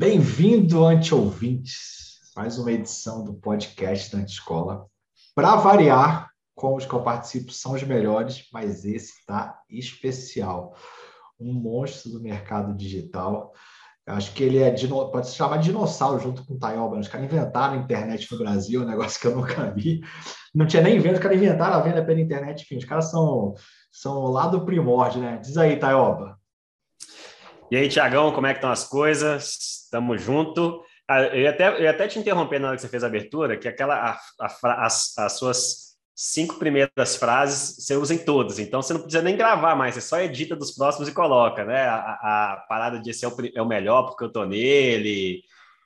Bem-vindo, anti-ouvintes, mais uma edição do podcast da Antiscola. Para variar, como os que eu participo são os melhores, mas esse está especial. Um monstro do mercado digital. Acho que ele é, pode se chamar dinossauro junto com o Taioba. Os caras inventaram a internet no Brasil, um negócio que eu nunca vi. Não tinha nem venda, os caras inventaram a venda pela internet. Enfim, os caras são, são lá do primórdio, né? Diz aí, Taioba. E aí, Tiagão, como é que estão as coisas? Tamo junto. Ah, eu ia, até, eu ia até te interromper na hora que você fez a abertura, que aquela a, a, as, as suas cinco primeiras frases você usa em todas, então você não precisa nem gravar mais, você só edita dos próximos e coloca, né? A, a parada de esse é o, é o melhor porque eu tô nele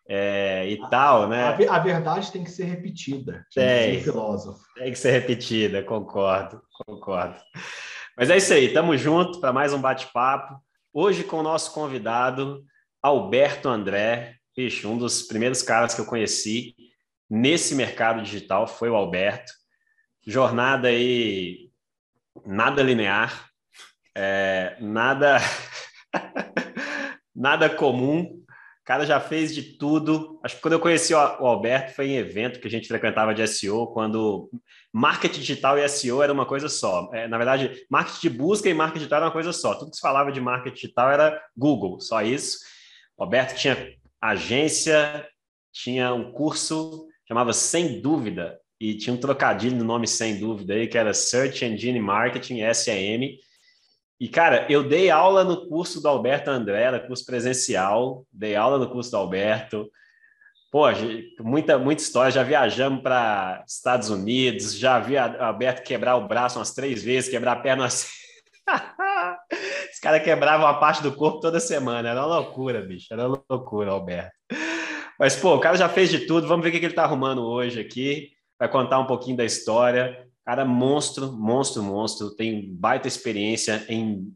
é, e tal, né? A, a, verdade tem que ser repetida, tem, filósofo. Tem que ser repetida, concordo, concordo. Mas é isso aí, tamo junto para mais um bate-papo. Hoje com o nosso convidado, Alberto André. Bicho, um dos primeiros caras que eu conheci nesse mercado digital foi o Alberto. Jornada aí nada linear, é, nada nada comum, o cara já fez de tudo. Acho que quando eu conheci o Alberto foi em evento que a gente frequentava de SEO, quando marketing digital e SEO era uma coisa só. É, na verdade, marketing de busca e marketing digital era uma coisa só. Tudo que se falava de marketing digital era Google, só isso. O Alberto tinha agência, tinha um curso, chamava Sem Dúvida, e tinha um trocadilho no nome Sem Dúvida aí, que era Search Engine Marketing, SEM. E, cara, eu dei aula no curso do Alberto André, era curso presencial, dei aula no curso do Alberto. Pô, muita, muita história. Já viajamos para Estados Unidos, já vi Alberto quebrar o braço umas três vezes, quebrar a perna umas... Os caras quebravam a parte do corpo toda semana. Era uma loucura, bicho. Era uma loucura, Alberto. Mas, pô, o cara já fez de tudo. Vamos ver o que ele está arrumando hoje aqui. Vai contar um pouquinho da história. Cara, monstro, monstro, monstro. Tem baita experiência em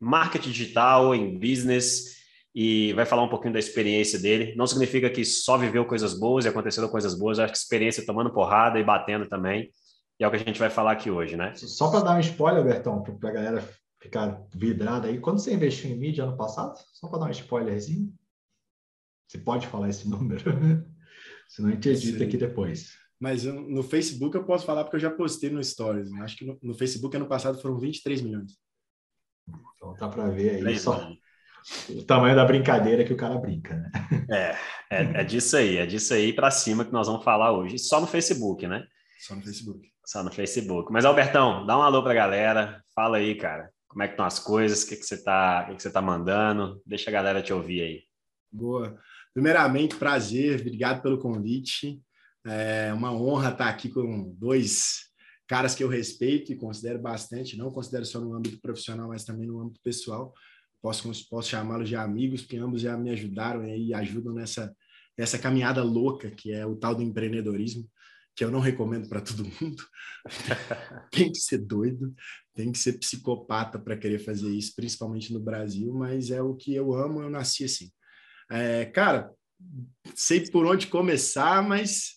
marketing digital, em business, e vai falar um pouquinho da experiência dele. Não significa que só viveu coisas boas e aconteceram coisas boas, acho que experiência tomando porrada e batendo também. E é o que a gente vai falar aqui hoje, né? Só para dar um spoiler, Bertão, para a galera ficar vidrada aí. Quando você investiu em mídia ano passado? Só para dar um spoilerzinho. Você pode falar esse número, senão a gente edita aqui depois. Mas no Facebook eu posso falar porque eu já postei no Stories. Né? Acho que no, no, Facebook ano passado foram 23 milhões. Então tá para ver aí só o tamanho da brincadeira que o cara brinca, né? É, é, é disso aí, é disso aí para cima que nós vamos falar hoje. Só no Facebook, né? Só no Facebook. Só no Facebook. Mas, Albertão, dá um alô para a galera. Fala aí, cara. Como é que estão as coisas? O que, que você está que que você tá mandando? Deixa a galera te ouvir aí. Boa. Primeiramente, prazer. Obrigado pelo convite. É uma honra estar aqui com dois caras que eu respeito e considero bastante, não considero só no âmbito profissional, mas também no âmbito pessoal. Posso, posso chamá-los de amigos, porque ambos já me ajudaram e ajudam nessa, nessa caminhada louca que é o tal do empreendedorismo, que eu não recomendo para todo mundo. tem que ser doido, tem que ser psicopata para querer fazer isso, principalmente no Brasil, mas é o que eu amo, eu nasci assim. É, cara, sei por onde começar, mas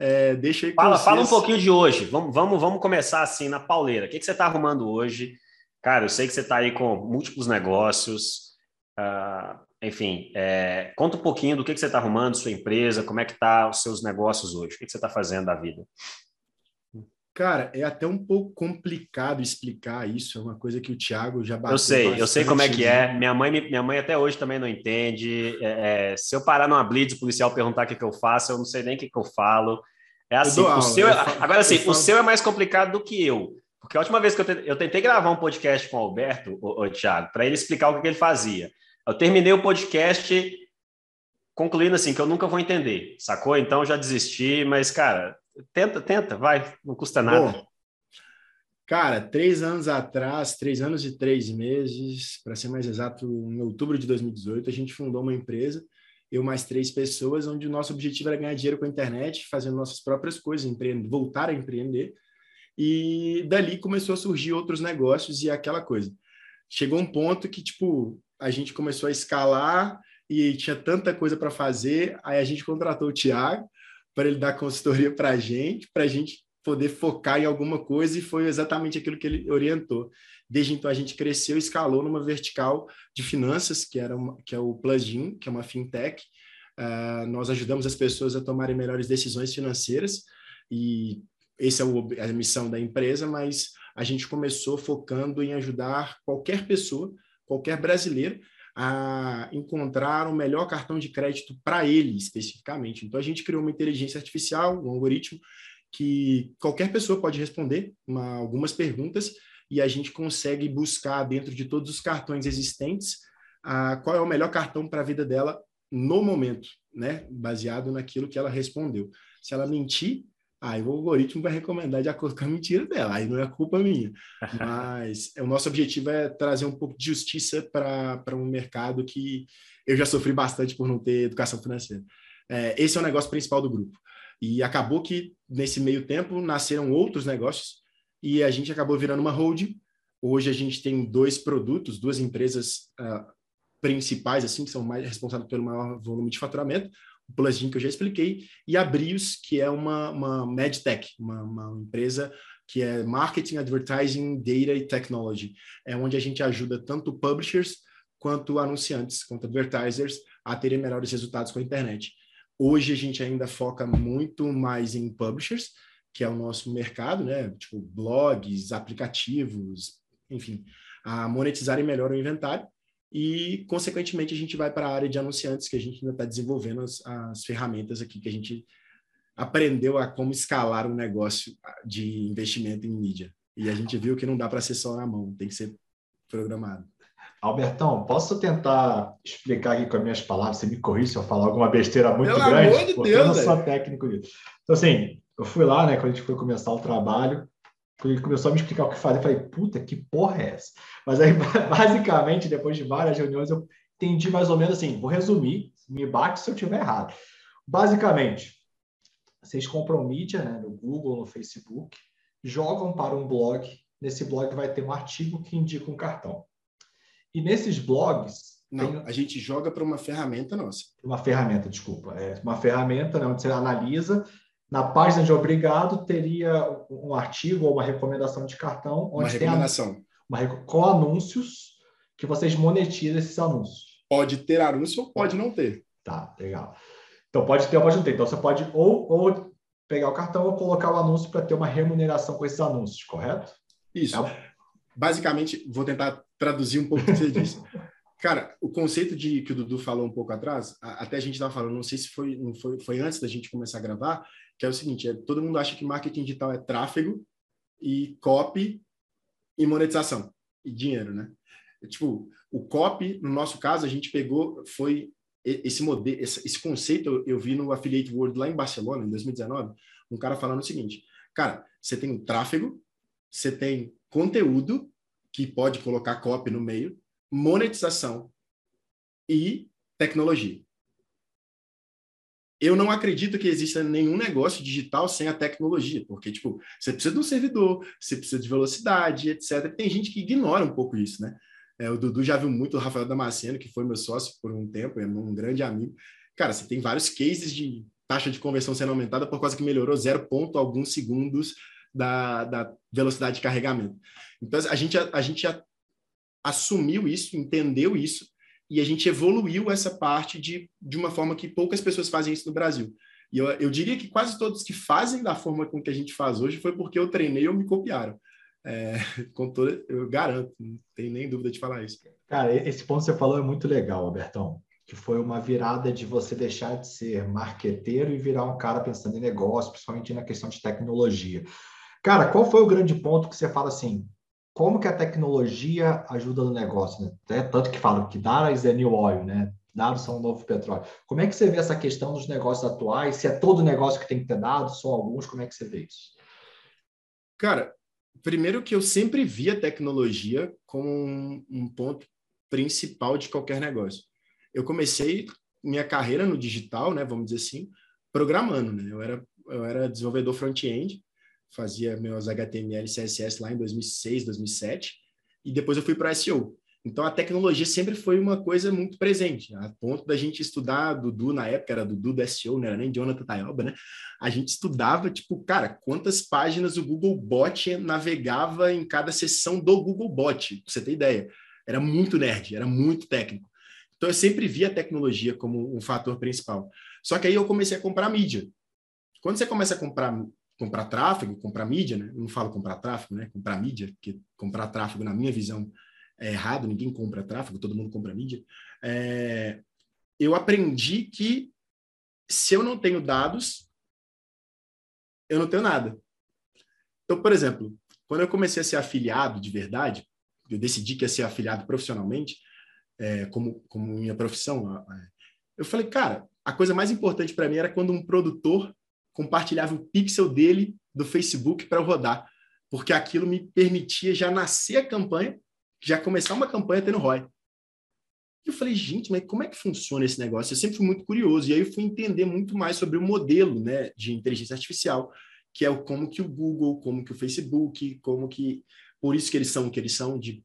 é, deixa aí fala, fala um pouquinho de hoje. Vamos, vamos, vamos começar assim na pauleira. O que, que você está arrumando hoje? Cara, eu sei que você está aí com múltiplos negócios. Uh, enfim, é, conta um pouquinho do que, que você está arrumando, sua empresa, como é que tá os seus negócios hoje, o que, que você está fazendo da vida? Cara, é até um pouco complicado explicar isso, é uma coisa que o Thiago já bateu Eu sei, eu sei como é que é. Minha mãe, minha mãe até hoje também não entende. É, é, se eu parar numa blitz, o policial perguntar o que, que eu faço, eu não sei nem o que, que eu falo. É assim, o seu, é, agora sim, o seu é mais complicado do que eu. Porque a última vez que eu tentei, eu tentei gravar um podcast com o Alberto, o, o Thiago, para ele explicar o que, que ele fazia. Eu terminei o podcast concluindo assim, que eu nunca vou entender, sacou? Então já desisti, mas, cara, Tenta, tenta, vai, não custa nada. Bom, cara, três anos atrás, três anos e três meses, para ser mais exato, em outubro de 2018, a gente fundou uma empresa, eu mais três pessoas, onde o nosso objetivo era ganhar dinheiro com a internet, fazendo nossas próprias coisas, empreender, voltar a empreender. E dali começou a surgir outros negócios e aquela coisa. Chegou um ponto que, tipo, a gente começou a escalar e tinha tanta coisa para fazer, aí a gente contratou o Thiago, para ele dar consultoria para a gente, para a gente poder focar em alguma coisa, e foi exatamente aquilo que ele orientou. Desde então a gente cresceu, escalou numa vertical de finanças, que era uma, que é o Plusgin, que é uma fintech. Uh, nós ajudamos as pessoas a tomarem melhores decisões financeiras e essa é a missão da empresa, mas a gente começou focando em ajudar qualquer pessoa, qualquer brasileiro, a encontrar o melhor cartão de crédito para ele especificamente. Então a gente criou uma inteligência artificial, um algoritmo que qualquer pessoa pode responder uma, algumas perguntas e a gente consegue buscar dentro de todos os cartões existentes a, qual é o melhor cartão para a vida dela no momento, né? Baseado naquilo que ela respondeu. Se ela mentir, aí o algoritmo vai recomendar de acordo com a mentira dela, aí não é culpa minha. Mas o nosso objetivo é trazer um pouco de justiça para um mercado que eu já sofri bastante por não ter educação financeira. É, esse é o negócio principal do grupo. E acabou que, nesse meio tempo, nasceram outros negócios e a gente acabou virando uma holding. Hoje a gente tem dois produtos, duas empresas uh, principais, assim, que são mais responsáveis pelo maior volume de faturamento o que eu já expliquei, e a Brios, que é uma, uma MedTech, uma, uma empresa que é Marketing, Advertising, Data e Technology. É onde a gente ajuda tanto publishers quanto anunciantes, quanto advertisers a terem melhores resultados com a internet. Hoje a gente ainda foca muito mais em publishers, que é o nosso mercado, né? Tipo blogs, aplicativos, enfim, a monetizarem melhor o inventário e, consequentemente, a gente vai para a área de anunciantes, que a gente ainda está desenvolvendo as, as, ferramentas aqui que a gente aprendeu a como escalar um negócio de investimento em mídia. E a gente viu que não dá para ser só na mão, tem que ser programado. Albertão, posso tentar explicar aqui com as minhas palavras? Você me corrija se eu falar alguma besteira muito Pelo grande, amor de Deus, eu não sou técnico disso. Então, assim, eu fui lá, né, quando a gente foi começar o trabalho, ele começou a me explicar o que fazer. Eu falei, puta, que porra é essa? Mas aí, basicamente, depois de várias reuniões, eu entendi mais ou menos assim. Vou resumir, me bate se eu estiver errado. Basicamente, vocês compram mídia né, no Google, no Facebook, jogam para um blog. Nesse blog vai ter um artigo que indica um cartão. E nesses blogs. Não, tem... a gente joga para uma ferramenta nossa. Uma ferramenta, desculpa. É uma ferramenta né, onde você analisa na página de obrigado teria um artigo ou uma recomendação de cartão onde uma recomendação. tem uma, com anúncios que vocês monetizam esses anúncios. Pode ter anúncio ou pode não ter. Tá, legal. Então pode ter ou pode não ter. Então você pode ou, ou pegar o cartão ou colocar o anúncio para ter uma remuneração com esses anúncios, correto? Isso. É... Basicamente, vou tentar traduzir um pouco o que você disse. Cara, o conceito de que o Dudu falou um pouco atrás, até a gente estava falando, não sei se foi, foi, foi antes da gente começar a gravar, que é o seguinte: é, todo mundo acha que marketing digital é tráfego e copy e monetização e dinheiro, né? É, tipo, o copy, no nosso caso, a gente pegou, foi esse modelo, esse, conceito eu, eu vi no Affiliate World lá em Barcelona, em 2019, um cara falando o seguinte: cara, você tem o tráfego, você tem conteúdo, que pode colocar copy no meio, monetização e tecnologia eu não acredito que exista nenhum negócio digital sem a tecnologia, porque, tipo, você precisa de um servidor, você precisa de velocidade, etc. Tem gente que ignora um pouco isso, né? É, o Dudu já viu muito o Rafael Damasceno, que foi meu sócio por um tempo, é um grande amigo. Cara, você tem vários cases de taxa de conversão sendo aumentada por causa que melhorou zero ponto alguns segundos da, da velocidade de carregamento. Então, a gente, a, a gente já assumiu isso, entendeu isso, e a gente evoluiu essa parte de, de uma forma que poucas pessoas fazem isso no Brasil. E eu, eu diria que quase todos que fazem da forma com que a gente faz hoje foi porque eu treinei ou me copiaram. É, com toda, eu garanto, não tem nem dúvida de falar isso. Cara, esse ponto que você falou é muito legal, Albertão, que foi uma virada de você deixar de ser marqueteiro e virar um cara pensando em negócio, principalmente na questão de tecnologia. Cara, qual foi o grande ponto que você fala assim, como que a tecnologia ajuda no negócio, né? É tanto que falam que dados é new oil, né? Dados são o novo petróleo. Como é que você vê essa questão dos negócios atuais? Se é todo negócio que tem que ter dados, só alguns, como é que você vê isso? Cara, primeiro que eu sempre vi a tecnologia como um, um ponto principal de qualquer negócio. Eu comecei minha carreira no digital, né, vamos dizer assim, programando, né? Eu era eu era desenvolvedor front-end fazia meus HTML CSS lá em 2006, 2007, e depois eu fui para SEO. Então a tecnologia sempre foi uma coisa muito presente, a ponto da gente estudar, Dudu na época era Dudu do SEO, não era nem Jonathan Tayoba, né? A gente estudava, tipo, cara, quantas páginas o Google Bot navegava em cada sessão do Google Bot, pra você ter ideia. Era muito nerd, era muito técnico. Então eu sempre via a tecnologia como um fator principal. Só que aí eu comecei a comprar mídia. Quando você começa a comprar comprar tráfego, comprar mídia, né? Eu não falo comprar tráfego, né? Comprar mídia, porque comprar tráfego, na minha visão, é errado, ninguém compra tráfego, todo mundo compra mídia. É, eu aprendi que se eu não tenho dados, eu não tenho nada. Então, por exemplo, quando eu comecei a ser afiliado de verdade, eu decidi que ia ser afiliado profissionalmente, é, como, como minha profissão, eu falei, cara, a coisa mais importante para mim era quando um produtor compartilhava o pixel dele do Facebook para rodar, porque aquilo me permitia já nascer a campanha já começar uma campanha tendo ROI. E eu falei, gente, mas como é que funciona esse negócio? Eu sempre fui muito curioso, e aí eu fui entender muito mais sobre o modelo né, de inteligência artificial, que é o, como que o Google, como que o Facebook, como que... Por isso que eles são o que eles são, de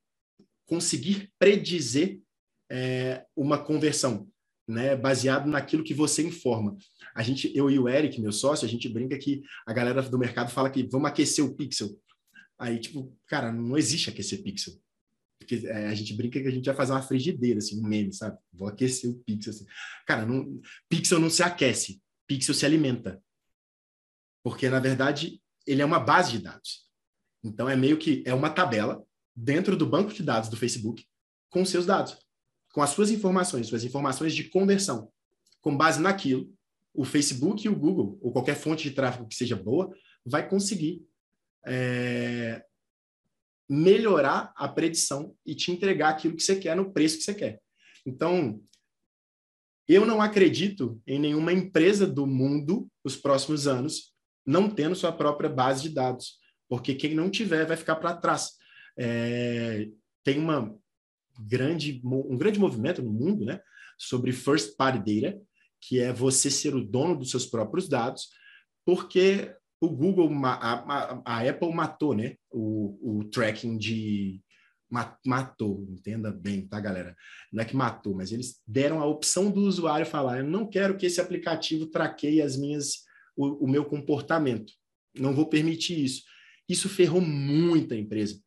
conseguir predizer é, uma conversão, né, baseado naquilo que você informa. A gente, eu e o Eric, meu sócio, a gente brinca que a galera do mercado fala que vamos aquecer o pixel. Aí, tipo, cara, não existe aquecer pixel. Porque é, a gente brinca que a gente vai fazer uma frigideira, assim, um meme, sabe? Vou aquecer o pixel. Assim. Cara, não, pixel não se aquece, pixel se alimenta. Porque, na verdade, ele é uma base de dados. Então, é meio que é uma tabela dentro do banco de dados do Facebook com seus dados, com as suas informações, suas informações de conversão. Com base naquilo, o Facebook e o Google, ou qualquer fonte de tráfego que seja boa, vai conseguir é, melhorar a predição e te entregar aquilo que você quer no preço que você quer. Então, eu não acredito em nenhuma empresa do mundo nos próximos anos não tendo sua própria base de dados, porque quem não tiver vai ficar para trás. É, tem uma grande, um grande movimento no mundo né, sobre first party data, que é você ser o dono dos seus próprios dados, porque o Google, a, a, a, Apple matou, né? O, o tracking de. Matou, entenda bem, tá, galera? Não é que matou, mas eles deram a opção do usuário falar: eu não quero que esse aplicativo traqueie as minhas, o, o meu comportamento. Não vou permitir isso. Isso ferrou muita empresa.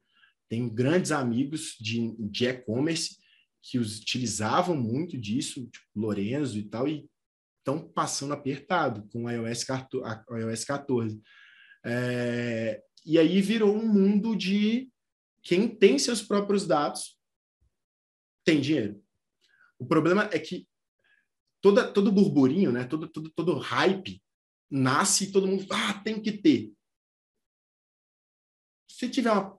Tenho grandes amigos de, e-commerce que os utilizavam muito disso, tipo Lorenzo e tal, e estão passando apertado com o iOS 14. iOS 14. É, e aí virou um mundo de quem tem seus próprios dados tem dinheiro. O problema é que toda, todo burburinho, né, todo, todo, todo hype nasce e todo mundo, ah, tem que ter. Se tiver uma,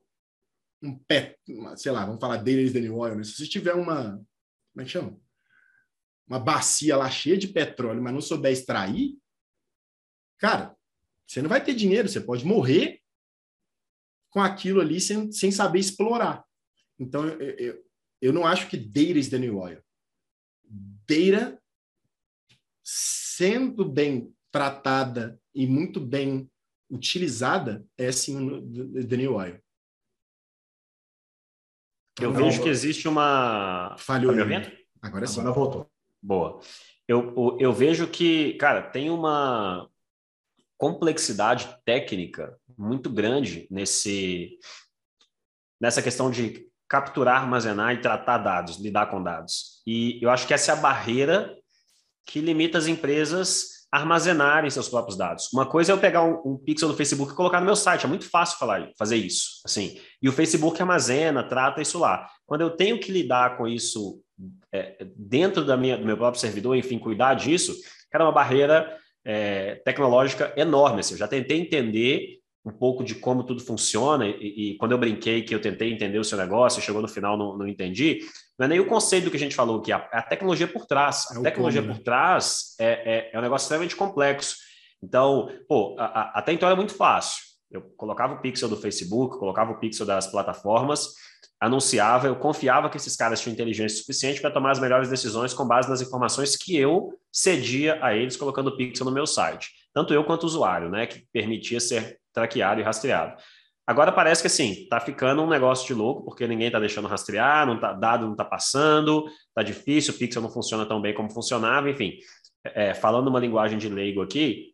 um pé, sei lá, vamos falar deles, Danny Oil, né? se você tiver uma, como é que chama? uma bacia lá cheia de petróleo, mas não souber extrair, cara, você não vai ter dinheiro, você pode morrer com aquilo ali sem, sem saber explorar. Então, eu, eu, eu não acho que data is the new oil. Data, sendo bem tratada e muito bem utilizada, é sim the new oil. Eu vejo que existe uma. Falhou. Tá Agora sim. Agora voltou. Boa. Eu, eu vejo que, cara, tem uma complexidade técnica muito grande nesse nessa questão de capturar, armazenar e tratar dados, lidar com dados. E eu acho que essa é a barreira que limita as empresas armazenarem seus próprios dados. Uma coisa é eu pegar um, um, pixel do Facebook e colocar no meu site, é muito fácil falar, fazer isso, assim. E o Facebook armazena, trata isso lá. Quando eu tenho que lidar com isso é, dentro da minha, do meu próprio servidor, enfim, cuidar disso, era uma barreira é, tecnológica enorme. Assim, eu já tentei entender um pouco de como tudo funciona, e, e, quando eu brinquei que eu tentei entender o seu negócio, chegou no final, não, não entendi, não é nem o conceito do que a gente falou, que a, a tecnologia por trás. A é tecnologia né? por trás é, é, é, um negócio extremamente complexo. Então, pô, a, a, até então era muito fácil. Eu colocava o pixel do Facebook, colocava o pixel das plataformas, anunciava, eu confiava que esses caras tinham inteligência suficiente para tomar as melhores decisões com base nas informações que eu cedia a eles colocando o pixel no meu site. Tanto eu quanto o usuário, né, que permitia ser traqueado e rastreado. Agora parece que assim, tá ficando um negócio de louco, porque ninguém tá deixando rastrear, não tá, dado não tá passando, tá difícil, o Pixel não funciona tão bem como funcionava, enfim. É, falando uma linguagem de leigo aqui,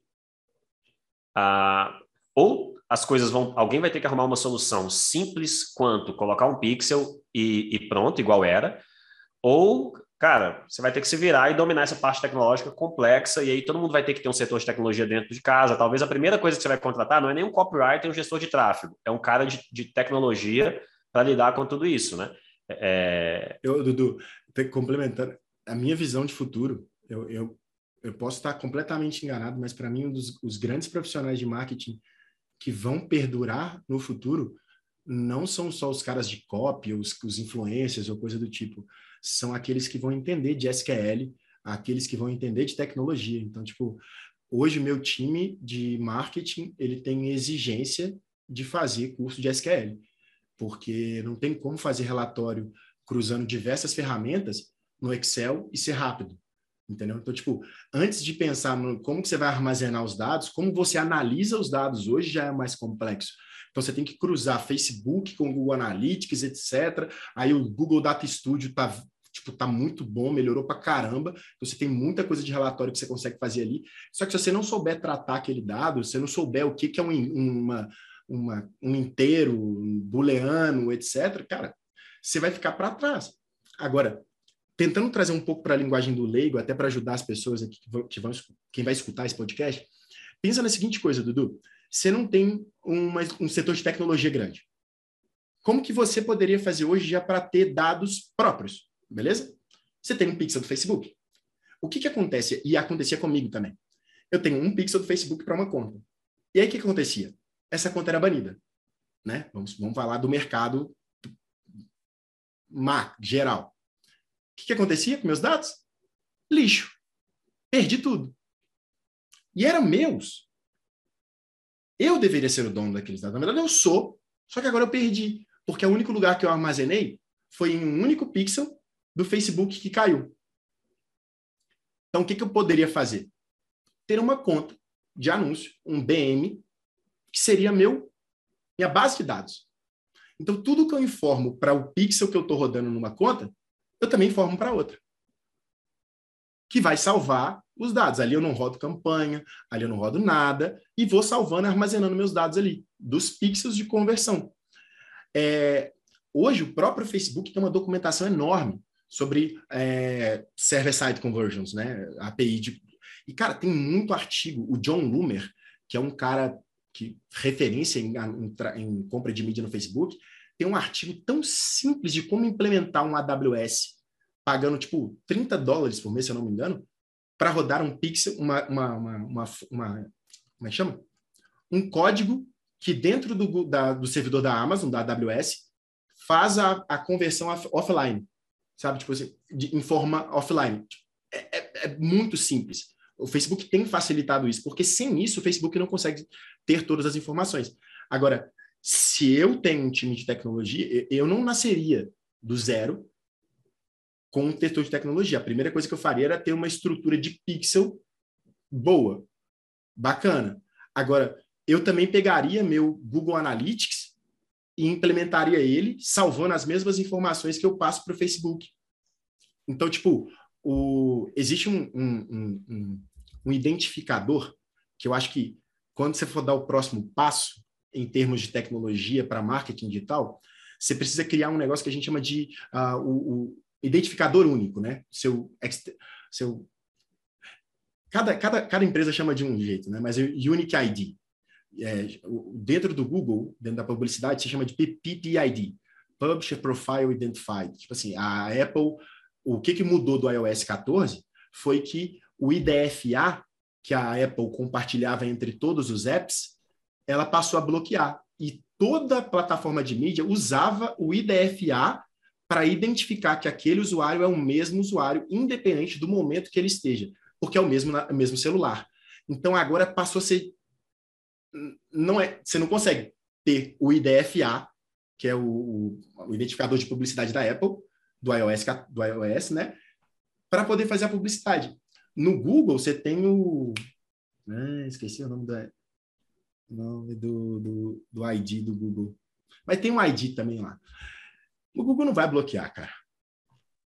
ah, ou as coisas vão. Alguém vai ter que arrumar uma solução simples quanto colocar um pixel e, e pronto, igual era, ou cara, você vai ter que se virar e dominar essa parte tecnológica complexa, e aí todo mundo vai ter que ter um setor de tecnologia dentro de casa. Talvez a primeira coisa que você vai contratar não é nem um copywriter um gestor de tráfego, é um cara de, de tecnologia para lidar com tudo isso, né? É... Eu, Dudu, complementando, a minha visão de futuro, eu, eu, eu posso estar completamente enganado, mas para mim, um dos os grandes profissionais de marketing que vão perdurar no futuro não são só os caras de copy, os, os influencers ou coisa do tipo são aqueles que vão entender de SQL, aqueles que vão entender de tecnologia. Então, tipo, hoje o meu time de marketing, ele tem exigência de fazer curso de SQL, porque não tem como fazer relatório cruzando diversas ferramentas no Excel e ser rápido. Entendeu? Então, tipo, antes de pensar no como que você vai armazenar os dados, como você analisa os dados hoje já é mais complexo. Então você tem que cruzar Facebook com Google Analytics, etc. Aí o Google Data Studio tá tipo, tá muito bom, melhorou pra caramba. Então, você tem muita coisa de relatório que você consegue fazer ali. Só que se você não souber tratar aquele dado, se você não souber o que, que é um, uma, uma, um inteiro, um booleano, etc., cara, você vai ficar para trás. Agora, tentando trazer um pouco para a linguagem do leigo, até para ajudar as pessoas aqui que vão, que vão, quem vai escutar esse podcast, pensa na seguinte coisa, Dudu. Você não tem uma, um setor de tecnologia grande. Como que você poderia fazer hoje já para ter dados próprios? Beleza? Você tem um pixel do Facebook. O que, que acontece? E acontecia comigo também. Eu tenho um pixel do Facebook para uma conta. E aí o que, que acontecia? Essa conta era banida. Né? Vamos, vamos falar do mercado mar, geral. O que, que acontecia com meus dados? Lixo. Perdi tudo. E eram meus. Eu deveria ser o dono daqueles dados. Na verdade, eu sou, só que agora eu perdi. Porque o único lugar que eu armazenei foi em um único pixel do Facebook que caiu. Então, o que, que eu poderia fazer? Ter uma conta de anúncio, um BM, que seria meu minha base de dados. Então, tudo que eu informo para o pixel que eu estou rodando numa conta, eu também informo para outra. Que vai salvar os dados. Ali eu não rodo campanha, ali eu não rodo nada, e vou salvando armazenando meus dados ali, dos pixels de conversão. É, hoje, o próprio Facebook tem uma documentação enorme sobre é, server-side conversions, né? API de... E, cara, tem muito artigo. O John Loomer, que é um cara que referência em, em, em, compra de mídia no Facebook, tem um artigo tão simples de como implementar um AWS, pagando, tipo, 30 dólares por mês, se eu não me engano, para rodar um pixel, uma, uma, uma, uma, uma como é que chama? Um código que dentro do, da, do servidor da Amazon, da AWS, faz a, a conversão offline sabe? Tipo assim, de, em forma offline. É, é, é, muito simples. O Facebook tem facilitado isso, porque sem isso o Facebook não consegue ter todas as informações. Agora, se eu tenho um time de tecnologia, eu não nasceria do zero com um tetor de tecnologia. A primeira coisa que eu faria era ter uma estrutura de pixel boa, bacana. Agora, eu também pegaria meu Google Analytics e implementaria ele, salvando as mesmas informações que eu passo para o Facebook. Então, tipo, o, existe um, um, um, um identificador que eu acho que quando você for dar o próximo passo em termos de tecnologia para marketing digital, você precisa criar um negócio que a gente chama de uh, o, o, identificador único, né? Seu, seu cada, cada, cada empresa chama de um jeito, né? Mas é Unique ID é, dentro do Google, dentro da publicidade, se chama de PPID, Publisher Profile Identified. Tipo assim, a Apple, o que, que mudou do iOS 14 foi que o IDFA, que a Apple compartilhava entre todos os apps, ela passou a bloquear. E toda plataforma de mídia usava o IDFA para identificar que aquele usuário é o mesmo usuário, independente do momento que ele esteja, porque é o mesmo, o mesmo celular. Então agora passou a ser não é, você não consegue ter o IDFA, que é o, o identificador de publicidade da Apple, do iOS, do iOS, né? Para poder fazer a publicidade. No Google, você tem o. Ah, esqueci o nome da. nome do, do, do ID do Google. Mas tem um ID também lá. O Google não vai bloquear, cara.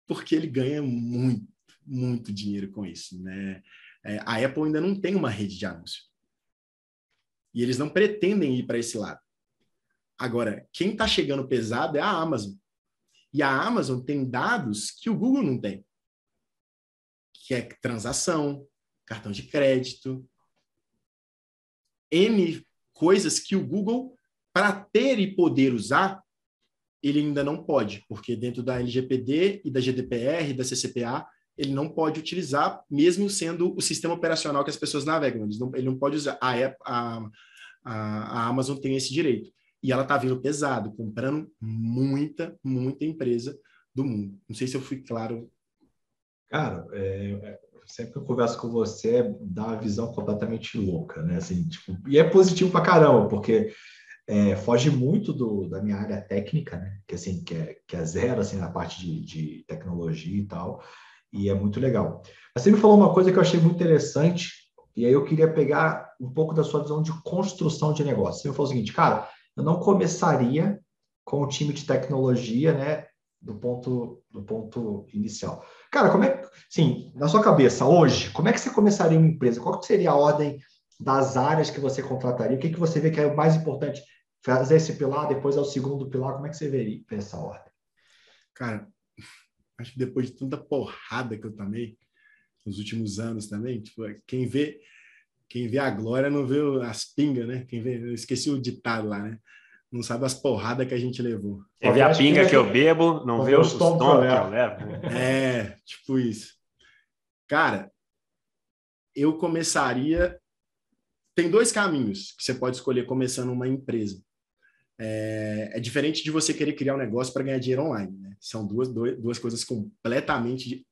Porque ele ganha muito, muito dinheiro com isso, né? É, a Apple ainda não tem uma rede de anúncio. E eles não pretendem ir para esse lado. Agora, quem está chegando pesado é a Amazon. E a Amazon tem dados que o Google não tem. Que é transação, cartão de crédito, N coisas que o Google, para ter e poder usar, ele ainda não pode, porque dentro da LGPD e da GDPR, da CCPA, ele não pode utilizar, mesmo sendo o sistema operacional que as pessoas navegam. Ele não, ele não pode usar. A, a, a, a Amazon tem esse direito. E ela está vindo pesado, comprando muita, muita empresa do mundo. Não sei se eu fui claro. Cara, é, é sempre que eu converso com você, dá uma visão completamente louca, né? Assim, tipo, e é positivo pra caramba, porque é, foge muito do, da minha área técnica, né? Que assim, que é, que é zero assim, na parte de, de tecnologia e tal e é muito legal. Você me falou uma coisa que eu achei muito interessante, e aí eu queria pegar um pouco da sua visão de construção de negócio. Você me falou o seguinte, cara, eu não começaria com o time de tecnologia, né, do ponto do ponto inicial. Cara, como é, sim, na sua cabeça hoje, como é que você começaria uma empresa? Qual seria a ordem das áreas que você contrataria? O que que você vê que é o mais importante? Fazer esse pilar, depois é o segundo pilar, como é que você veria essa ordem? Cara, acho que depois de tanta porrada que eu tomei nos últimos anos também, tipo, quem vê quem vê a glória não vê as pingas, né? Quem vê, eu esqueci o ditado lá, né? Não sabe as porradas que a gente levou. Quem vê a pinga que eu bebo, não vê os tomos que eu levo. É, tipo isso. Cara, eu começaria. Tem dois caminhos que você pode escolher começando uma empresa. É, é diferente de você querer criar um negócio para ganhar dinheiro online. Né? São duas, duas coisas completamente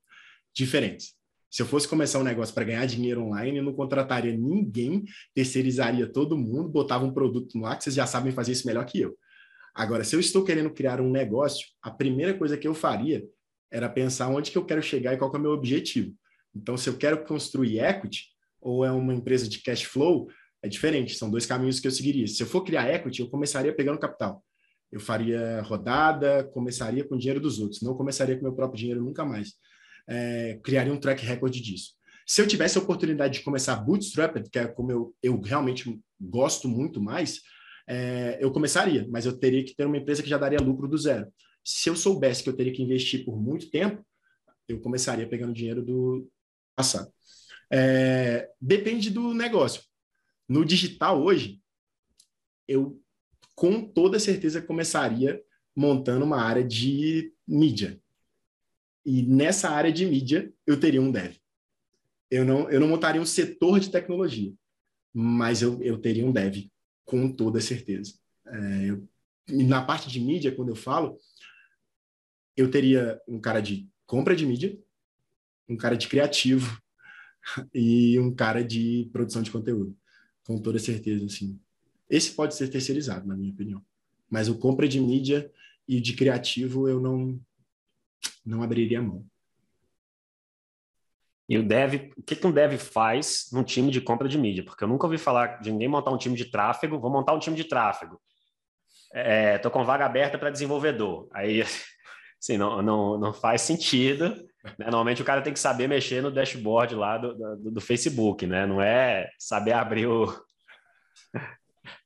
diferentes. Se eu fosse começar um negócio para ganhar dinheiro online, eu não contrataria ninguém, terceirizaria todo mundo, botava um produto no ar, que vocês já sabem fazer isso melhor que eu. Agora, se eu estou querendo criar um negócio, a primeira coisa que eu faria era pensar onde que eu quero chegar e qual é o meu objetivo. Então, se eu quero construir equity, ou é uma empresa de cash flow, é diferente, são dois caminhos que eu seguiria. Se eu for criar equity, eu começaria pegando capital. Eu faria rodada, começaria com o dinheiro dos outros, não começaria com meu próprio dinheiro nunca mais. É, criaria um track record disso. Se eu tivesse a oportunidade de começar bootstrapped, que é como eu, eu realmente gosto muito mais, é, eu começaria, mas eu teria que ter uma empresa que já daria lucro do zero. Se eu soubesse que eu teria que investir por muito tempo, eu começaria pegando dinheiro do passado. É, depende do negócio. No digital hoje, eu com toda certeza começaria montando uma área de mídia. E nessa área de mídia, eu teria um dev. Eu não, eu não montaria um setor de tecnologia, mas eu, eu teria um dev, com toda certeza. É, eu, na parte de mídia, quando eu falo, eu teria um cara de compra de mídia, um cara de criativo e um cara de produção de conteúdo com toda certeza, assim. Esse pode ser terceirizado, na minha opinião. Mas o compra de mídia e de criativo eu não não abriria mão. E o dev, o que, que um dev faz num time de compra de mídia? Porque eu nunca ouvi falar de ninguém montar um time de tráfego, vou montar um time de tráfego. É, tô com vaga aberta para desenvolvedor. Aí, assim, não, não, não faz sentido. Né? Normalmente o cara tem que saber mexer no dashboard lá do, do, do Facebook, né? Não é saber abrir o.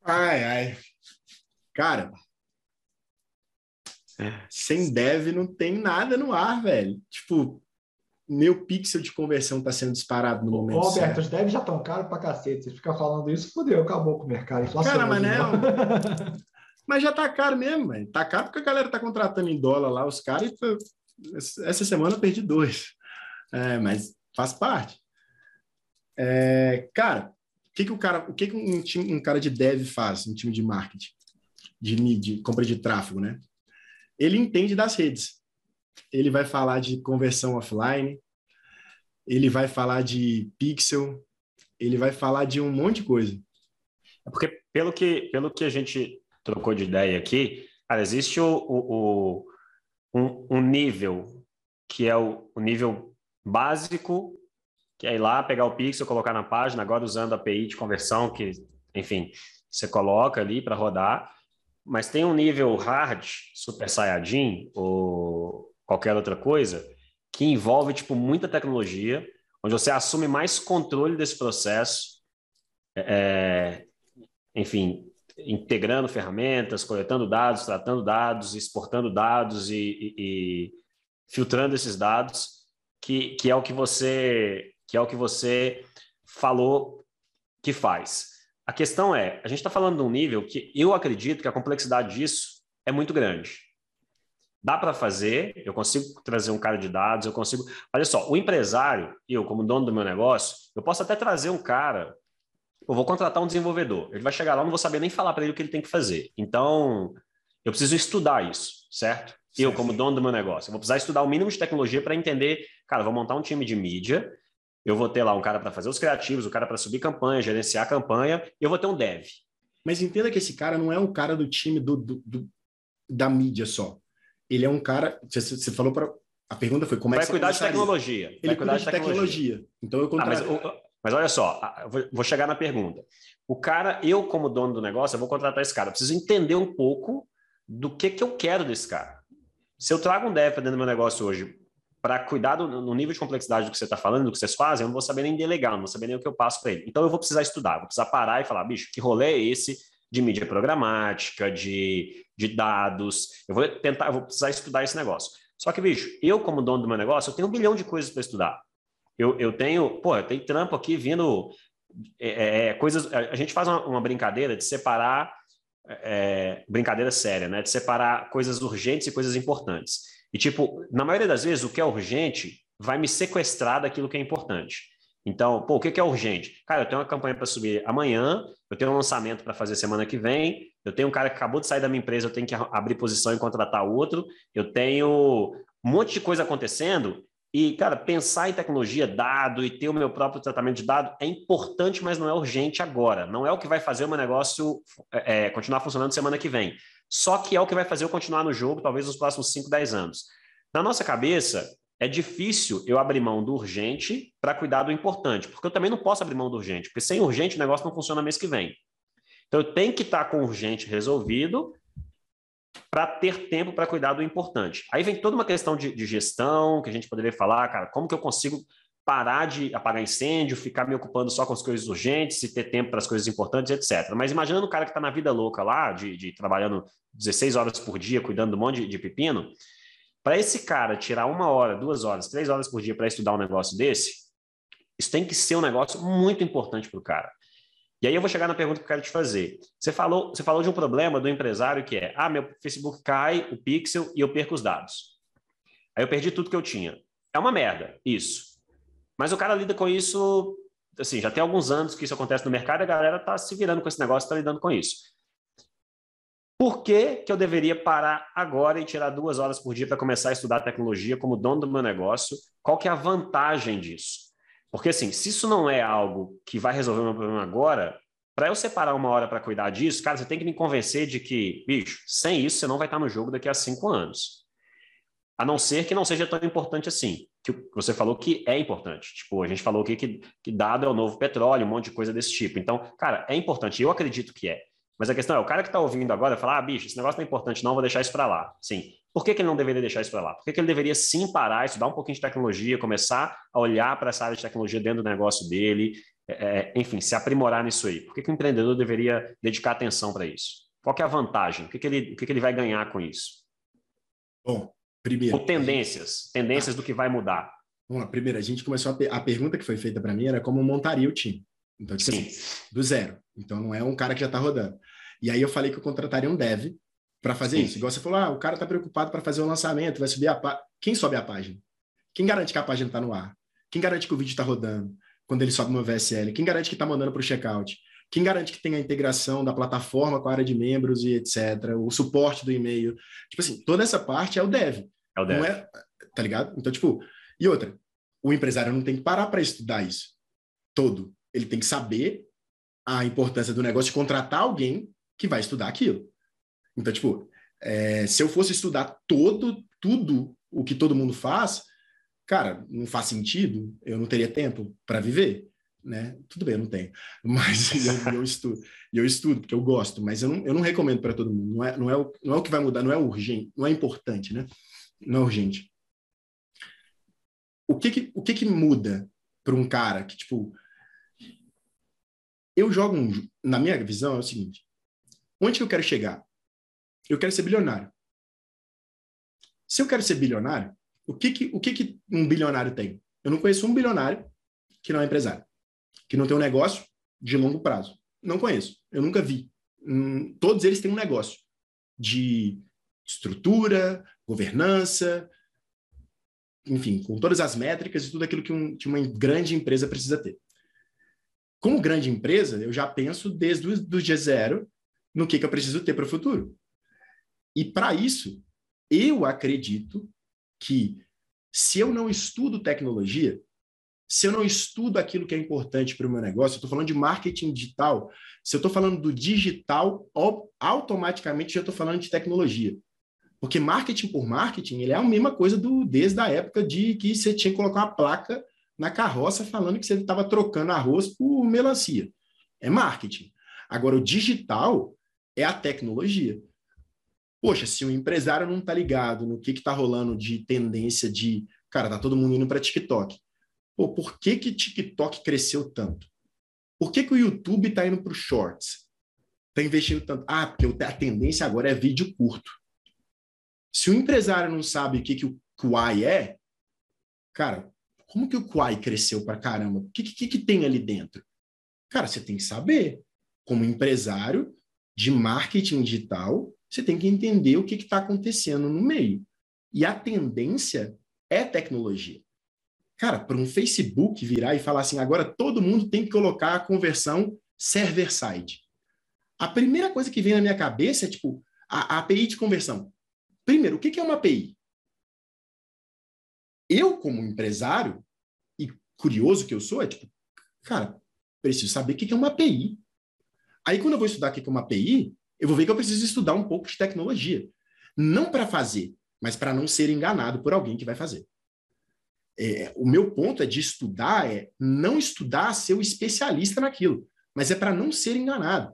Ai, ai. Cara, sem dev não tem nada no ar, velho. Tipo, meu pixel de conversão está sendo disparado no momento. Ô, Alberto, os devs já estão caros pra cacete. Você fica falando isso, fodeu, acabou com o mercado. Cara, mas não. mas já tá caro mesmo, velho. Tá caro porque a galera tá contratando em dólar lá os caras e essa semana eu perdi dois. É, mas faz parte. É, cara, que, que o cara, o que, que um, time, um cara de dev faz, um time de marketing, de, de compra de tráfego, né? Ele entende das redes. Ele vai falar de conversão offline, ele vai falar de pixel, ele vai falar de um monte de coisa. É porque, pelo que, pelo que a gente trocou de ideia aqui, cara, existe o, o, um, um nível que é o, o, nível básico, que é ir lá, pegar o pixel, colocar na página, agora usando a API de conversão, que, enfim, você coloca ali para rodar, mas tem um nível hard, Super Saiyajin ou qualquer outra coisa, que envolve tipo muita tecnologia, onde você assume mais controle desse processo, é, enfim, integrando ferramentas, coletando dados, tratando dados, exportando dados e, e, e filtrando esses dados, que, que é o que você que é o que você falou que faz. A questão é, a gente está falando de um nível que eu acredito que a complexidade disso é muito grande. Dá para fazer, eu consigo trazer um cara de dados, eu consigo. Olha só, o empresário, eu, como dono do meu negócio, eu posso até trazer um cara. Eu vou contratar um desenvolvedor. Ele vai chegar lá, eu não vou saber nem falar para ele o que ele tem que fazer. Então, eu preciso estudar isso, certo? Sim, eu, como dono do meu negócio, eu vou precisar estudar o mínimo de tecnologia para entender, cara, vou montar um time de mídia, eu vou ter lá um cara para fazer os criativos, o um cara para subir campanha, gerenciar a campanha, e eu vou ter um dev. Mas entenda que esse cara não é um cara do time do, do, do da mídia só ele é um cara. Você, você falou para. A pergunta foi como vai é que cuidar de tecnologia. Ele cuida de tecnologia. tecnologia. Então eu contrato... Ah, mas, mas, olha só, vou chegar na pergunta. O cara, eu como dono do negócio, eu vou contratar esse cara. Eu preciso entender um pouco do que, que eu quero desse cara. Se eu trago um dev para dentro do meu negócio hoje para cuidar do, no nível de complexidade do que você está falando, do que vocês fazem, eu não vou saber nem delegar, não vou saber nem o que eu passo para ele. Então eu vou precisar estudar, vou precisar parar e falar, bicho, que rolê é esse de mídia programática, de, de dados. Eu vou tentar, eu vou precisar estudar esse negócio. Só que, bicho, eu, como dono do meu negócio, eu tenho um bilhão de coisas para estudar. Eu, eu tenho, pô, eu tenho trampo aqui vindo é, é, é coisas. A gente faz uma, uma brincadeira de separar, é, brincadeira séria, né? De separar coisas urgentes e coisas importantes. E, tipo, na maioria das vezes, o que é urgente vai me sequestrar daquilo que é importante. Então, pô, o que é urgente? Cara, eu tenho uma campanha para subir amanhã, eu tenho um lançamento para fazer semana que vem, eu tenho um cara que acabou de sair da minha empresa, eu tenho que abrir posição e contratar outro, eu tenho um monte de coisa acontecendo. E, cara, pensar em tecnologia, dado e ter o meu próprio tratamento de dado é importante, mas não é urgente agora. Não é o que vai fazer o meu negócio é, é continuar funcionando semana que vem. Só que é o que vai fazer eu continuar no jogo, talvez nos próximos 5, 10 anos. Na nossa cabeça, é difícil eu abrir mão do urgente para cuidar do importante, porque eu também não posso abrir mão do urgente, porque sem urgente o negócio não funciona mês que vem. Então eu tenho que estar com o urgente resolvido para ter tempo para cuidar do importante. Aí vem toda uma questão de, de, gestão que a gente poderia falar, cara, como que eu consigo parar de apagar incêndio, ficar me ocupando só com as coisas urgentes e ter tempo para as coisas importantes, etc. Mas imaginando o cara que está na vida louca lá, de, de, trabalhando 16 horas por dia, cuidando de um monte de, de pepino, para esse cara tirar uma hora, duas horas, três horas por dia para estudar um negócio desse, isso tem que ser um negócio muito importante para o cara. E aí eu vou chegar na pergunta que eu quero te fazer. Você falou, você falou de um problema do empresário que é: ah, meu Facebook cai, o pixel, e eu perco os dados. Aí eu perdi tudo que eu tinha. É uma merda, isso. Mas o cara lida com isso, assim, já tem alguns anos que isso acontece no mercado, a galera está se virando com esse negócio, está lidando com isso. Por que, que eu deveria parar agora e tirar duas horas por dia para começar a estudar tecnologia como dono do meu negócio? Qual que é a vantagem disso? Porque, assim, se isso não é algo que vai resolver o meu problema agora, para eu separar uma hora para cuidar disso, cara, você tem que me convencer de que, bicho, sem isso você não vai estar no jogo daqui a cinco anos. A não ser que não seja tão importante assim. Que você falou que é importante. Tipo, a gente falou aqui que, que dado é o novo petróleo, um monte de coisa desse tipo. Então, cara, é importante. Eu acredito que é. Mas a questão é, o cara que está ouvindo agora fala, ah, bicho, esse negócio não é importante não, vou deixar isso para lá. Sim. Por que, que ele não deveria deixar isso para lá? Por que, que ele deveria sim parar, estudar um pouquinho de tecnologia, começar a olhar para essa área de tecnologia dentro do negócio dele, é, é, enfim, se aprimorar nisso aí? Por que, que o empreendedor deveria dedicar atenção para isso? Qual é a vantagem? O que, que, ele, o que, que ele vai ganhar com isso? Bom, primeiro... Ou tendências, tendências do que vai mudar. Vamos lá, primeiro, a gente começou a, a pergunta que foi feita para mim era como montaria o time. Então, tipo Sim. assim, do zero. Então, não é um cara que já está rodando. E aí eu falei que eu contrataria um dev para fazer Sim. isso. Igual você falou, ah, o cara está preocupado para fazer o lançamento, vai subir a página. Quem sobe a página? Quem garante que a página está no ar? Quem garante que o vídeo está rodando quando ele sobe uma VSL? Quem garante que está mandando para o checkout? Quem garante que tem a integração da plataforma com a área de membros e etc., o suporte do e-mail? Tipo assim, toda essa parte é o dev. É o dev. Não é, tá ligado? Então, tipo, e outra, o empresário não tem que parar para estudar isso todo. Ele tem que saber a importância do negócio de contratar alguém que vai estudar aquilo. Então, tipo, é, se eu fosse estudar todo, tudo o que todo mundo faz, cara, não faz sentido, eu não teria tempo para viver. Né? Tudo bem, eu não tenho, mas eu, eu estudo, eu estudo porque eu gosto, mas eu não, eu não recomendo para todo mundo. Não é, não é o, não é o que vai mudar, não é urgente, não é importante, né? Não é urgente. O que que, o que, que muda para um cara que tipo eu jogo um, na minha visão é o seguinte: onde que eu quero chegar? Eu quero ser bilionário. Se eu quero ser bilionário, o que que, o que que um bilionário tem? Eu não conheço um bilionário que não é empresário que não tem um negócio de longo prazo. Não conheço, eu nunca vi. Hum, todos eles têm um negócio de estrutura, governança, enfim, com todas as métricas e tudo aquilo que, um, que uma grande empresa precisa ter. Como grande empresa, eu já penso desde o do dia zero no que, que eu preciso ter para o futuro. E para isso, eu acredito que se eu não estudo tecnologia, se eu não estudo aquilo que é importante para o meu negócio, eu estou falando de marketing digital, se eu estou falando do digital, automaticamente já estou falando de tecnologia. Porque marketing por marketing, ele é a mesma coisa do desde a época de que você tinha que colocar uma placa na carroça falando que você estava trocando arroz por melancia. É marketing. Agora, o digital é a tecnologia. Poxa, se o empresário não está ligado no que está rolando de tendência de, cara, tá todo mundo indo para TikTok. Pô, por que que TikTok cresceu tanto? Por que que o YouTube está indo para os shorts? Está investindo tanto? Ah, porque a tendência agora é vídeo curto. Se o empresário não sabe o que, que o Quai é, cara, como que o Quai cresceu para caramba? O que, que, que tem ali dentro? Cara, você tem que saber. Como empresário de marketing digital, você tem que entender o que está acontecendo no meio. E a tendência é tecnologia. Cara, para um Facebook virar e falar assim, agora todo mundo tem que colocar a conversão server-side. A primeira coisa que vem na minha cabeça é tipo a, a API de conversão. Primeiro, o que, que é uma API? Eu, como empresário, e curioso que eu sou, é tipo, cara, preciso saber o que, que é uma API. Aí, quando eu vou estudar o que, que é uma API, eu vou ver que eu preciso estudar um pouco de tecnologia. Não para fazer, mas para não ser enganado por alguém que vai fazer. É, o meu ponto é de estudar, é não estudar ser o especialista naquilo, mas é para não ser enganado.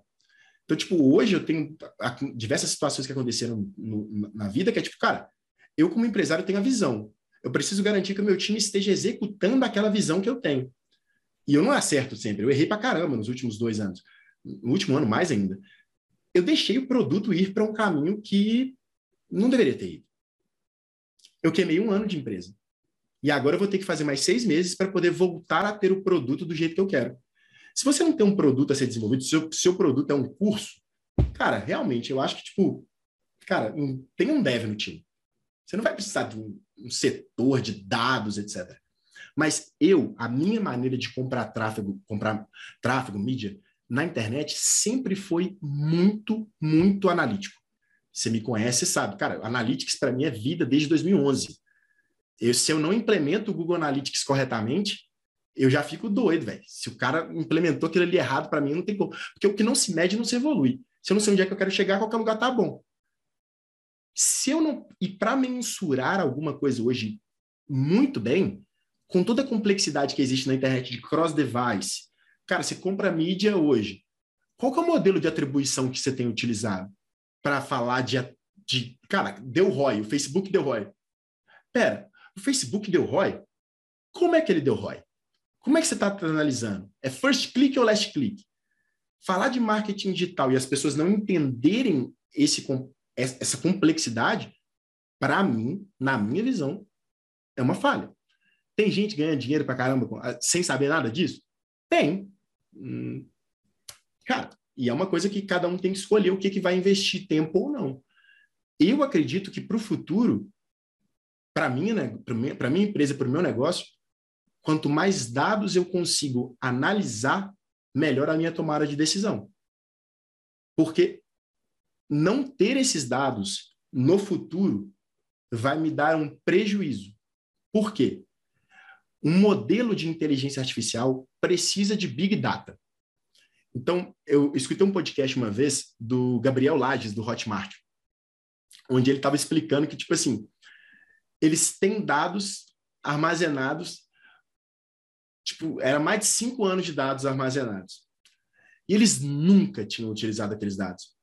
Então, tipo, hoje eu tenho diversas situações que aconteceram no, na vida que é tipo, cara, eu como empresário tenho a visão. Eu preciso garantir que o meu time esteja executando aquela visão que eu tenho. E eu não acerto sempre. Eu errei para caramba nos últimos dois anos. No último ano, mais ainda. Eu deixei o produto ir para um caminho que não deveria ter ido. Eu queimei um ano de empresa. E agora eu vou ter que fazer mais seis meses para poder voltar a ter o produto do jeito que eu quero. Se você não tem um produto a ser desenvolvido, se o seu, produto é um curso, cara, realmente, eu acho que, tipo, cara, tem um dev no time. Você não vai precisar de um, um setor de dados, etc. Mas eu, a minha maneira de comprar tráfego, comprar tráfego, mídia, na internet sempre foi muito, muito analítico. Você me conhece sabe, cara, Analytics para mim é vida desde 2011. Eu, se eu não implemento o Google Analytics corretamente, eu já fico doido, velho. Se o cara implementou aquilo ali errado para mim, não tem como. Porque o que não se mede não se evolui. Se eu não sei onde é que eu quero chegar, qualquer lugar tá bom. Se eu não. E para mensurar alguma coisa hoje muito bem, com toda a complexidade que existe na internet de cross-device, cara, você compra mídia hoje. Qual que é o modelo de atribuição que você tem utilizado para falar de, de. Cara, deu ROI, o Facebook deu ROI. Pera, o Facebook deu ROI? Como é que ele deu ROI? Como é que você está analisando? É first click ou last click? Falar de marketing digital e as pessoas não entenderem esse, essa complexidade, para mim, na minha visão, é uma falha. Tem gente ganhando dinheiro para caramba ah, sem saber nada disso? Tem. Hum, cara, e é uma coisa que cada um tem que escolher o que, que vai investir tempo ou não. Eu acredito que para o futuro, para mim, né, para minha empresa, para o meu negócio, quanto mais dados eu consigo analisar, melhor a minha tomada de decisão. Porque não ter esses dados no futuro vai me dar um prejuízo. Por quê? Um modelo de inteligência artificial precisa de big data. Então, eu escutei um podcast uma vez do Gabriel Lages, do Hotmart, onde ele estava explicando que, tipo assim, eles têm dados armazenados tipo, era mais de cinco anos de dados armazenados. E eles nunca tinham utilizado aqueles dados.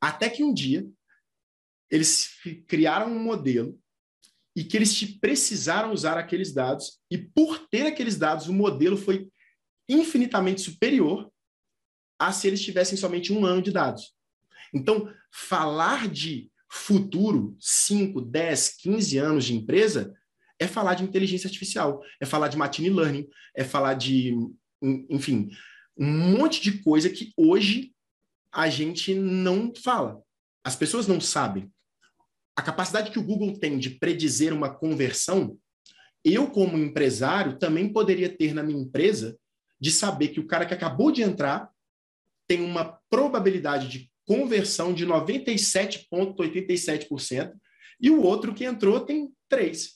Até que um dia, eles criaram um modelo e que eles precisaram usar aqueles dados, e por ter aqueles dados, o modelo foi infinitamente superior a se eles tivessem somente um ano de dados. Então, falar de futuro, 5, 10, 15 anos de empresa, é falar de inteligência artificial, é falar de machine learning, é falar de, enfim, um monte de coisa que hoje a gente não fala. As pessoas não sabem. A capacidade que o Google tem de predizer uma conversão, eu, como empresário, também poderia ter na minha empresa de saber que o cara que acabou de entrar tem uma probabilidade de conversão de 97,87% e o outro que entrou tem 3%.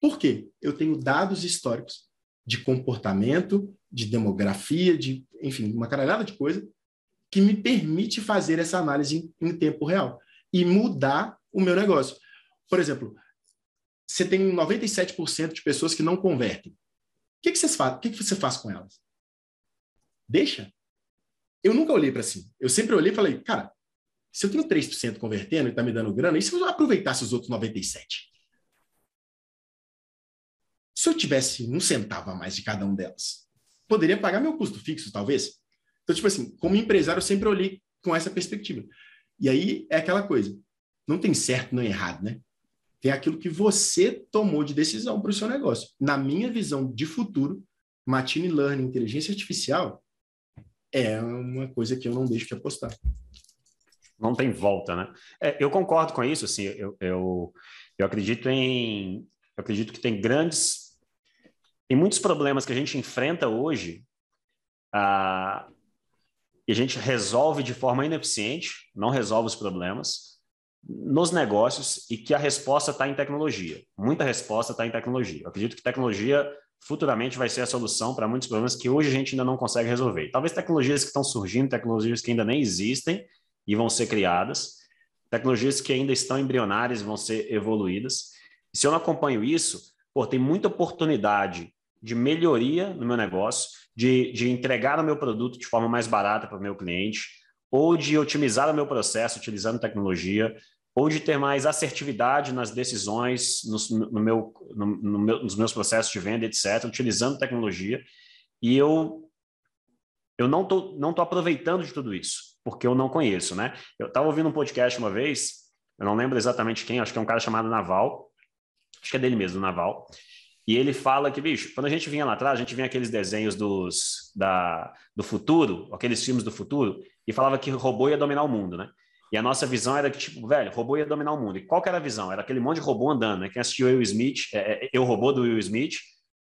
Por quê? Eu tenho dados históricos de comportamento, de demografia, de, enfim, uma caralhada de coisa que me permite fazer essa análise em, em tempo real e mudar o meu negócio. Por exemplo, você tem 97% de pessoas que não convertem. O que, que, você faz? o que, que você faz com elas? Deixa eu nunca olhei para assim. Eu sempre olhei e falei, cara, se eu tenho 3% convertendo e está me dando grana, e se eu aproveitasse os outros 97%? Se eu tivesse um centavo a mais de cada um delas, poderia pagar meu custo fixo, talvez? Então, tipo assim, como empresário, eu sempre olhei com essa perspectiva. E aí é aquela coisa: não tem certo nem errado, né? Tem aquilo que você tomou de decisão para o seu negócio. Na minha visão de futuro, machine learning, inteligência artificial, é uma coisa que eu não deixo de apostar. Não tem volta, né? É, eu concordo com isso, assim, eu, eu, eu acredito em, eu acredito que tem grandes, tem muitos problemas que a gente enfrenta hoje ah, e a gente resolve de forma ineficiente, não resolve os problemas nos negócios e que a resposta está em tecnologia. Muita resposta está em tecnologia. Eu acredito que tecnologia futuramente vai ser a solução para muitos problemas que hoje a gente ainda não consegue resolver. Talvez tecnologias que estão surgindo, tecnologias que ainda nem existem e vão ser criadas, tecnologias que ainda estão embrionárias e vão ser evoluídas. E se eu não acompanho isso, pô, tem muita oportunidade de melhoria no meu negócio, de, de entregar o meu produto de forma mais barata para o meu cliente, ou de otimizar o meu processo utilizando tecnologia, ou de ter mais assertividade nas decisões, no, no meu, no, no meu, nos meus processos de venda, etc., utilizando tecnologia. E eu eu não tô, não tô aproveitando de tudo isso, porque eu não conheço, né? Eu estava ouvindo um podcast uma vez, eu não lembro exatamente quem, acho que é um cara chamado Naval, acho que é dele mesmo, Naval, e ele fala que, bicho, quando a gente vinha lá atrás, a gente vinha aqueles desenhos dos, da, do futuro, aqueles filmes do futuro, e falava que o robô ia dominar o mundo, né? E a nossa visão era que, tipo, velho, robô ia dominar o mundo. E qual que era a visão? Era aquele monte de robô andando, né? Quem assistiu Will Smith, é, é, Eu Robô do Will Smith,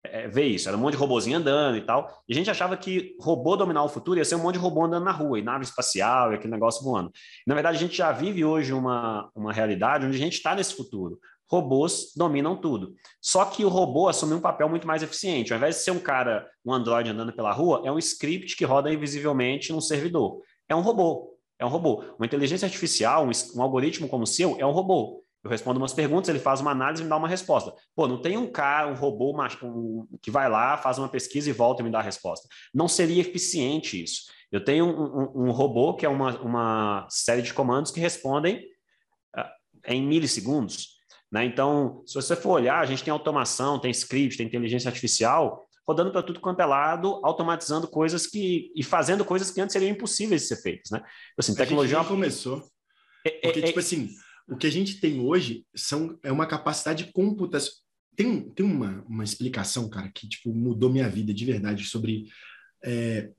é, vê isso. Era um monte de robôzinho andando e tal. E a gente achava que robô dominar o futuro ia ser um monte de robô andando na rua, e nave espacial, e aquele negócio voando. Na verdade, a gente já vive hoje uma, uma realidade onde a gente está nesse futuro. Robôs dominam tudo. Só que o robô assumiu um papel muito mais eficiente. Ao invés de ser um cara, um Android andando pela rua, é um script que roda invisivelmente num servidor. É um robô é um robô. Uma inteligência artificial, um, um, algoritmo como o seu, é um robô. Eu respondo umas perguntas, ele faz uma análise e me dá uma resposta. Pô, não tem um cara, um robô um, que vai lá, faz uma pesquisa e volta e me dá a resposta. Não seria eficiente isso. Eu tenho um, um robô que é uma, uma, série de comandos que respondem uh, em milissegundos. Né? Então, se você for olhar, a gente tem automação, tem script, tem inteligência artificial, rodando para tudo quanto é lado, automatizando coisas que e fazendo coisas que antes seriam impossíveis de ser feitas, né? Assim, tecnologia a gente começou. É, é, Porque, é, tipo assim, o que a gente tem hoje são, é uma capacidade de computação. Tem, tem uma, uma explicação, cara, que tipo, mudou minha vida de verdade sobre é,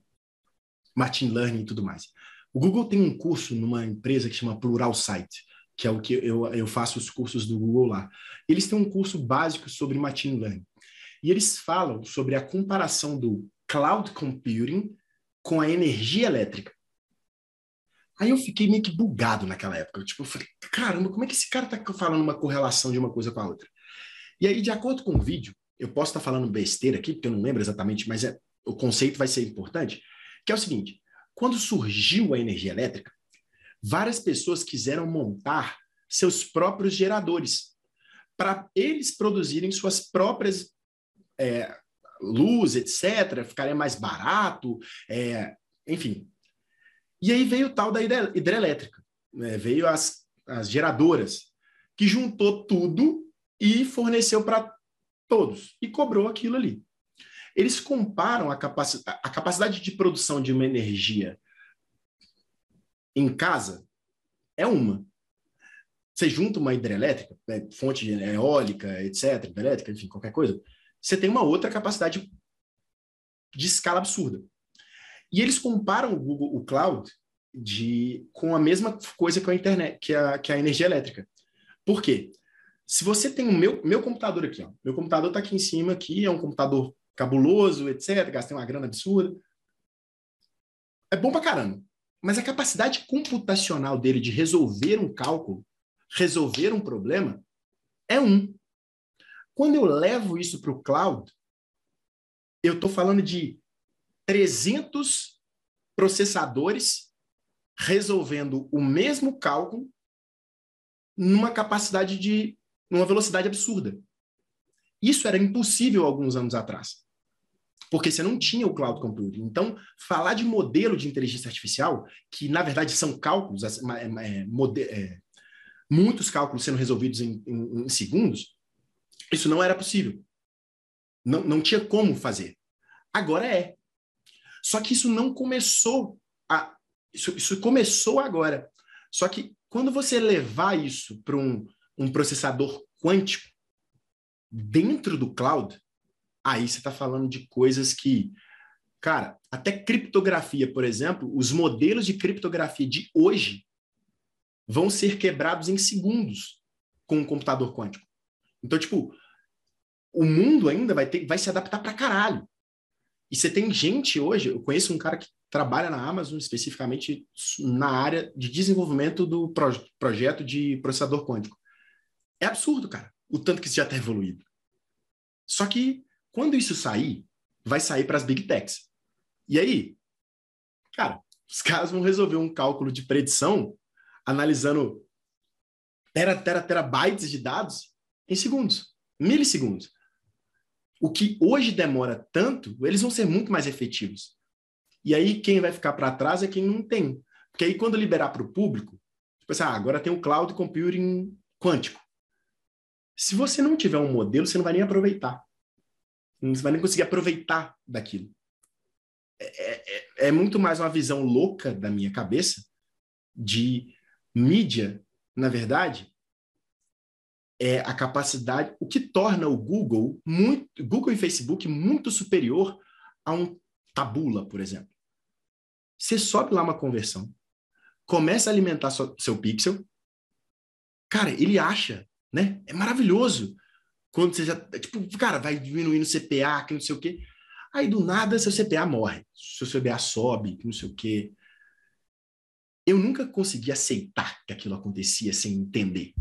machine learning e tudo mais. O Google tem um curso numa empresa que chama Plural Site, que é o que eu, eu faço os cursos do Google lá. Eles têm um curso básico sobre machine learning. E eles falam sobre a comparação do cloud computing com a energia elétrica. Aí eu fiquei meio que bugado naquela época. Eu, tipo, eu falei, caramba, como é que esse cara está falando uma correlação de uma coisa com a outra? E aí, de acordo com o vídeo, eu posso estar tá falando besteira aqui, porque eu não lembro exatamente, mas é, o conceito vai ser importante, que é o seguinte, quando surgiu a energia elétrica, várias pessoas quiseram montar seus próprios geradores para eles produzirem suas próprias é, luz, etc., ficaria mais barato, é, enfim. E aí veio o tal da hidrelétrica, né? veio as, as geradoras, que juntou tudo e forneceu para todos, e cobrou aquilo ali. Eles comparam a, capaci a capacidade de produção de uma energia em casa é uma. Você junta uma hidrelétrica, né, fonte eólica, etc., hidrelétrica, enfim, qualquer coisa, você tem uma outra capacidade de escala absurda. E eles comparam o Google, o cloud, de, com a mesma coisa que a internet, que a, que a energia elétrica. Por quê? Se você tem o meu, meu computador aqui, ó, meu computador está aqui em cima, aqui é um computador cabuloso, etc. Gastei uma grana absurda. É bom pra caramba. Mas a capacidade computacional dele de resolver um cálculo, resolver um problema, é um. Quando eu levo isso para o cloud, eu estou falando de 300 processadores resolvendo o mesmo cálculo numa capacidade de, numa velocidade absurda. Isso era impossível alguns anos atrás porque você não tinha o cloud computing. Então, falar de modelo de inteligência artificial, que na verdade são cálculos, é, é, é, muitos cálculos sendo resolvidos em, em, em, segundos, isso não era possível. Não, não tinha como fazer. Agora é. Só que isso não começou a. Isso, isso começou agora. Só que quando você levar isso para um, um processador quântico dentro do cloud, aí você está falando de coisas que, cara, até criptografia, por exemplo, os modelos de criptografia de hoje vão ser quebrados em segundos com um computador quântico. Então, tipo, o mundo ainda vai ter, vai se adaptar para caralho. E você tem gente hoje, eu conheço um cara que trabalha na Amazon especificamente na área de desenvolvimento do proje projeto de processador quântico. É absurdo, cara, o tanto que isso já está evoluído. Só que quando isso sair, vai sair para as big techs. E aí, cara, os caras vão resolver um cálculo de predição analisando tera, tera, terabytes de dados em segundos, milissegundos. O que hoje demora tanto, eles vão ser muito mais efetivos. E aí, quem vai ficar para trás é quem não tem. Porque aí, quando liberar para o público, tipo assim, ah, agora tem o cloud computing quântico. Se você não tiver um modelo, você não vai nem aproveitar. Não vai nem conseguir aproveitar daquilo. É, é, é muito mais uma visão louca da minha cabeça de mídia, na verdade, é a capacidade, o que torna o Google, muito, Google e Facebook muito superior a um tabula, por exemplo. Você sobe lá uma conversão, começa a alimentar seu pixel, cara, ele acha, né? É maravilhoso. Quando você já. Tipo, cara, vai diminuindo o CPA, que não sei o quê. Aí do nada seu CPA morre, seu CPA sobe, que não sei o quê. Eu nunca consegui aceitar que aquilo acontecia sem entender.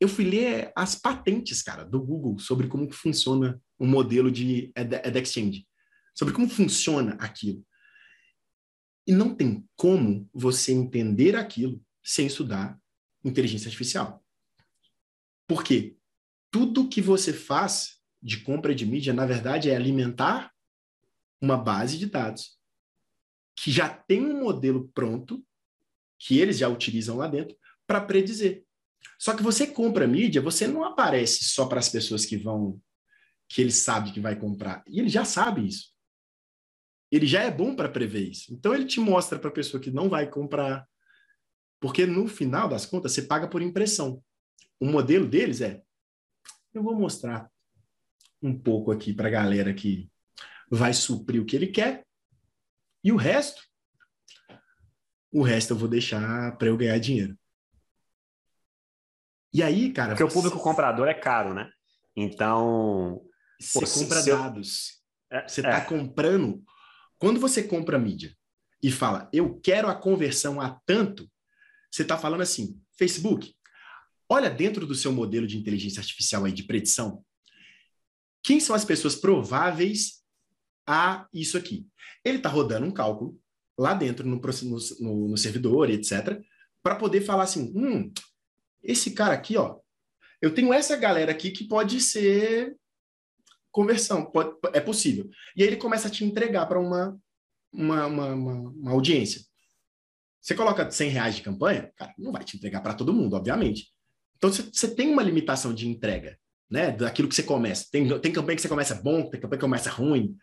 Eu fui ler as patentes, cara, do Google sobre como que funciona o modelo de Exchange, sobre como funciona aquilo. E não tem como você entender aquilo sem estudar inteligência artificial. Por quê? tudo que você faz de compra de mídia, na verdade, é alimentar uma base de dados que já tem um modelo pronto, que eles já utilizam lá dentro, para predizer. Só que você compra mídia, você não aparece só para as pessoas que vão, que ele sabe que vai comprar. E ele já sabe isso. Ele já é bom para prever isso. Então ele te mostra para a pessoa que não vai comprar. Porque no final das contas, você paga por impressão. O modelo deles é eu vou mostrar um pouco aqui para a galera que vai suprir o que ele quer. E o resto, o resto eu vou deixar para eu ganhar dinheiro. E aí, cara. Porque o público comprador é caro, né? Então. Você pô, compra dados. É, você está é. comprando. Quando você compra mídia e fala, eu quero a conversão a tanto, você está falando assim: Facebook, Olha dentro do seu modelo de inteligência artificial aí de predição, quem são as pessoas prováveis a isso aqui? Ele está rodando um cálculo lá dentro no, no, no servidor, etc., para poder falar assim: hum, esse cara aqui, ó, eu tenho essa galera aqui que pode ser conversão, pode, é possível. E aí ele começa a te entregar para uma, uma, uma, uma, uma audiência. Você coloca 100 reais de campanha, cara, não vai te entregar para todo mundo, obviamente. Então você, tem uma limitação de entrega, né? Daquilo que você começa. Tem, tem campanha que você começa bom, tem campanha que começa ruim,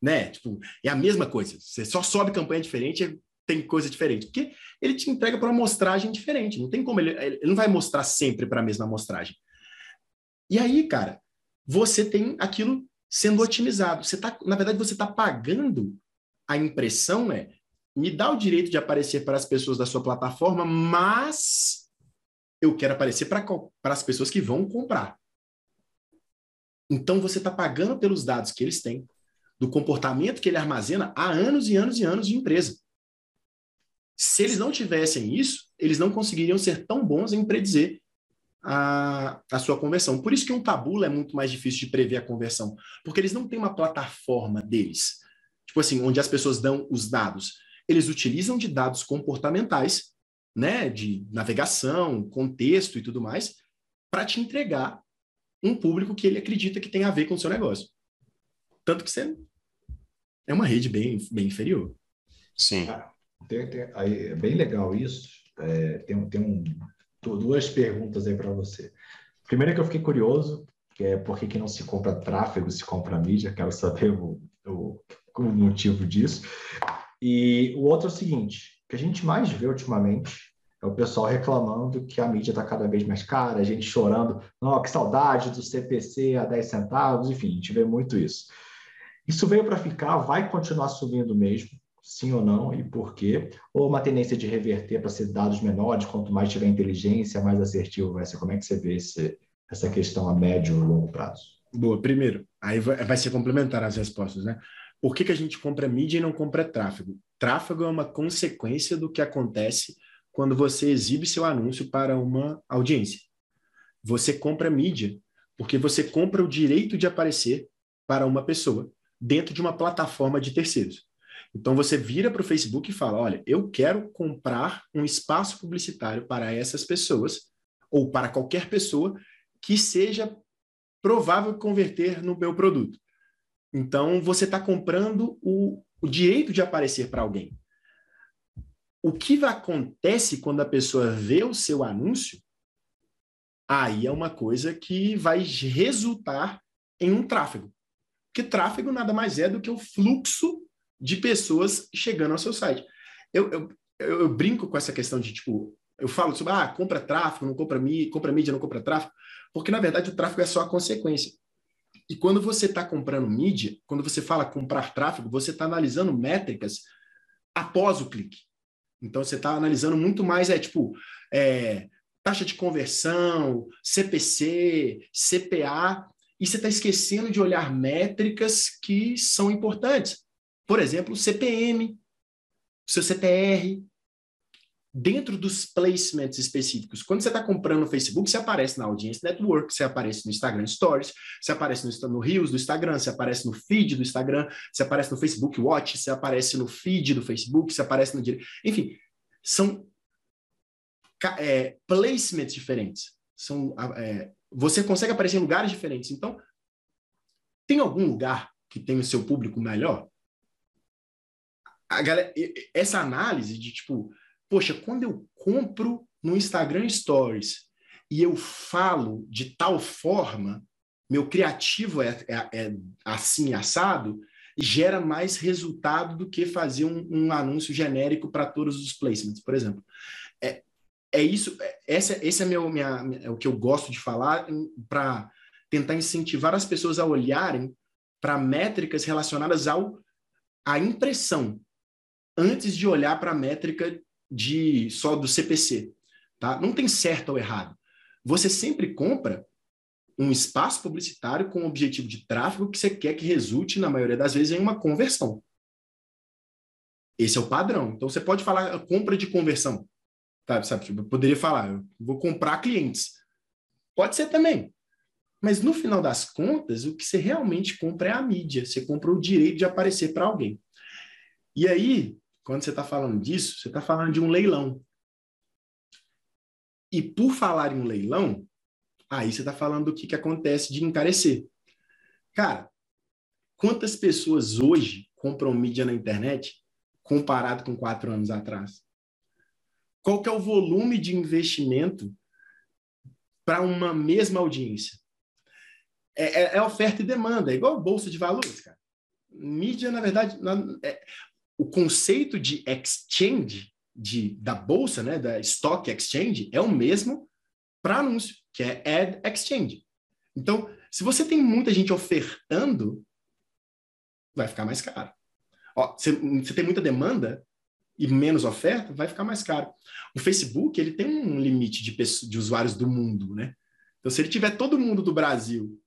né? Tipo, é a mesma coisa. Você só sobe campanha diferente, tem coisa diferente. Porque ele te entrega para uma amostragem diferente. Não tem como ele, ele não vai mostrar sempre para a mesma amostragem. E aí, cara, você tem aquilo sendo otimizado. Você tá, na verdade, você está pagando a impressão, né? Me dá o direito de aparecer para as pessoas da sua plataforma, mas eu quero aparecer para as pessoas que vão comprar. Então você está pagando pelos dados que eles têm, do comportamento que ele armazena há anos e anos e anos de empresa. Se eles não tivessem isso, eles não conseguiriam ser tão bons em predizer a, a sua conversão. Por isso que um tabula é muito mais difícil de prever a conversão, porque eles não têm uma plataforma deles, tipo assim, onde as pessoas dão os dados. Eles utilizam de dados comportamentais, né, de navegação, contexto e tudo mais, para te entregar um público que ele acredita que tem a ver com o seu negócio. Tanto que você é uma rede bem, bem inferior. Sim. Ah, tem, tem, aí, é bem legal isso. É, tem, tem um, duas perguntas aí para você. Primeiro que eu fiquei curioso, que é por que, que não se compra tráfego, se compra mídia, quero saber o, o, o motivo disso. E o outro é o seguinte, o que a gente mais vê ultimamente é o pessoal reclamando que a mídia está cada vez mais cara, a gente chorando, não, que saudade do CPC a 10 centavos, enfim, a gente vê muito isso. Isso veio para ficar, vai continuar subindo mesmo, sim ou não, e por quê? Ou uma tendência de reverter para ser dados menores, quanto mais tiver inteligência, mais assertivo vai ser. Como é que você vê esse, essa questão a médio ou longo prazo? Boa, primeiro, aí vai, vai ser complementar as respostas, né? Por que, que a gente compra mídia e não compra tráfego? Tráfego é uma consequência do que acontece quando você exibe seu anúncio para uma audiência. Você compra mídia porque você compra o direito de aparecer para uma pessoa dentro de uma plataforma de terceiros. Então você vira para o Facebook e fala: olha, eu quero comprar um espaço publicitário para essas pessoas, ou para qualquer pessoa que seja provável converter no meu produto. Então você está comprando o, o direito de aparecer para alguém. O que acontece quando a pessoa vê o seu anúncio? Aí é uma coisa que vai resultar em um tráfego. Porque tráfego nada mais é do que o fluxo de pessoas chegando ao seu site. Eu, eu, eu, eu brinco com essa questão de, tipo, eu falo sobre, ah, compra tráfego, não compra mídia, compra mídia, não compra tráfego, porque na verdade o tráfego é só a consequência. E quando você está comprando mídia, quando você fala comprar tráfego, você está analisando métricas após o clique. Então você está analisando muito mais, é tipo, é, taxa de conversão, CPC, CPA, e você está esquecendo de olhar métricas que são importantes. Por exemplo, o CPM, o seu CTR, dentro dos placements específicos. Quando você está comprando no Facebook, você aparece na Audience Network, você aparece no Instagram Stories, você aparece no, no Reels do Instagram, você aparece no feed do Instagram, você aparece no Facebook Watch, você aparece no feed do Facebook, você aparece no... Enfim, são é, placements diferentes. São, é, você consegue aparecer em lugares diferentes. Então, tem algum lugar que tem o seu público melhor? A galera, essa análise de tipo, poxa, quando eu compro no Instagram Stories e eu falo de tal forma, meu criativo é, é, é assim assado, gera mais resultado do que fazer um, um anúncio genérico para todos os placements, por exemplo. É, é isso, é, essa, esse é, meu, minha, é o que eu gosto de falar para tentar incentivar as pessoas a olharem para métricas relacionadas ao à impressão, antes de olhar para a métrica de só do CPC. Tá? Não tem certo ou errado. Você sempre compra um espaço publicitário com o objetivo de tráfego que você quer que resulte, na maioria das vezes, em uma conversão. Esse é o padrão. Então, você pode falar compra de conversão. Tá, sabe? Tipo, eu poderia falar, eu vou comprar clientes. Pode ser também. Mas, no final das contas, o que você realmente compra é a mídia. Você compra o direito de aparecer para alguém. E aí, quando você está falando disso, você está falando de um leilão. E por falar em um leilão, aí você está falando do que, que acontece de encarecer. Cara, Quantas pessoas hoje compram mídia na internet comparado com quatro anos atrás? Qual que é o volume de investimento para uma mesma audiência? É, é, é, oferta e demanda, é igual bolsa de valores, cara. Mídia, na verdade, é, o conceito de exchange, de, da bolsa, né, da stock exchange, é o mesmo para anúncio, que é ad exchange. Então, se você tem muita gente ofertando, vai ficar mais caro. Ó, você, você tem muita demanda e menos oferta, vai ficar mais caro. O Facebook ele tem um limite de, pessoas, de usuários do mundo, né? Então, se ele tiver todo mundo do Brasil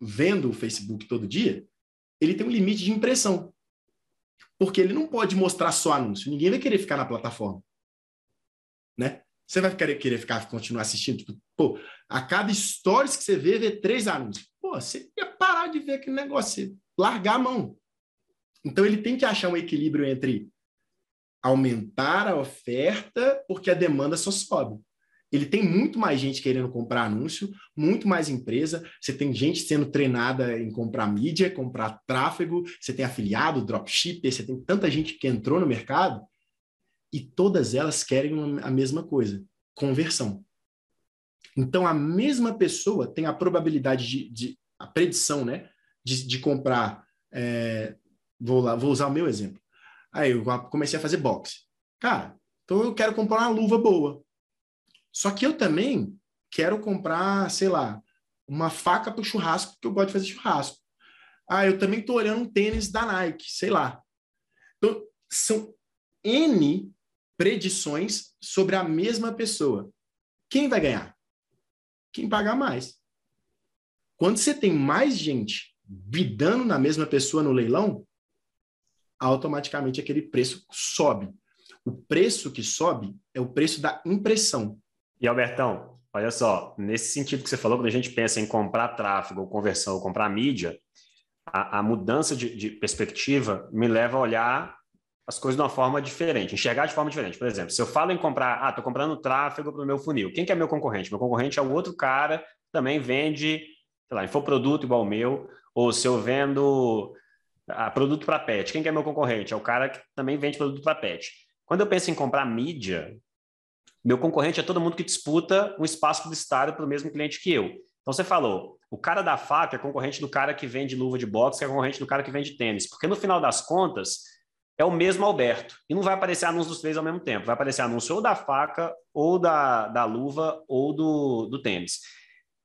vendo o Facebook todo dia, ele tem um limite de impressão. Porque ele não pode mostrar só anúncio. Ninguém vai querer ficar na plataforma. Né? Você vai querer, querer ficar, continuar assistindo? Tipo, pô, a cada stories que você vê, vê três anúncios. Pô, você ia parar de ver aquele negócio, largar a mão. Então, ele tem que achar um equilíbrio entre aumentar a oferta, porque a demanda só sobe ele tem muito mais gente querendo comprar anúncio, muito mais empresa. Você tem gente sendo treinada em comprar mídia, comprar tráfego, você tem afiliado, dropshipper, você tem tanta gente que entrou no mercado e todas elas querem a mesma coisa: conversão. Então, a mesma pessoa tem a probabilidade de, de a predição, né, de, de comprar. É, vou, lá, vou usar o meu exemplo. Aí eu comecei a fazer boxe. Cara, então eu quero comprar uma luva boa. Só que eu também quero comprar, sei lá, uma faca para churrasco, porque eu gosto de fazer churrasco. Ah, eu também estou olhando um tênis da Nike, sei lá. Então, são N predições sobre a mesma pessoa. Quem vai ganhar? Quem pagar mais. Quando você tem mais gente bidando na mesma pessoa no leilão, automaticamente aquele preço sobe. O preço que sobe é o preço da impressão. E Albertão, olha só, nesse sentido que você falou, quando a gente pensa em comprar tráfego, ou conversão, ou comprar mídia, a, a mudança de, de, perspectiva me leva a olhar as coisas de uma forma diferente, enxergar de forma diferente. Por exemplo, se eu falo em comprar, ah, estou comprando tráfego para o meu funil, quem que é meu concorrente? Meu concorrente é o outro cara que também vende, sei lá, infoproduto igual o meu, ou se eu vendo ah, produto para pet, quem que é meu concorrente? É o cara que também vende produto para pet. Quando eu penso em comprar mídia, meu concorrente é todo mundo que disputa um espaço publicitário para o mesmo cliente que eu. Então você falou, o cara da faca é concorrente do cara que vende luva de boxe, que é concorrente do cara que vende tênis, porque no final das contas é o mesmo Alberto. E não vai aparecer anúncio dos três ao mesmo tempo. Vai aparecer anúncio ou da faca, ou da, da luva, ou do, do tênis.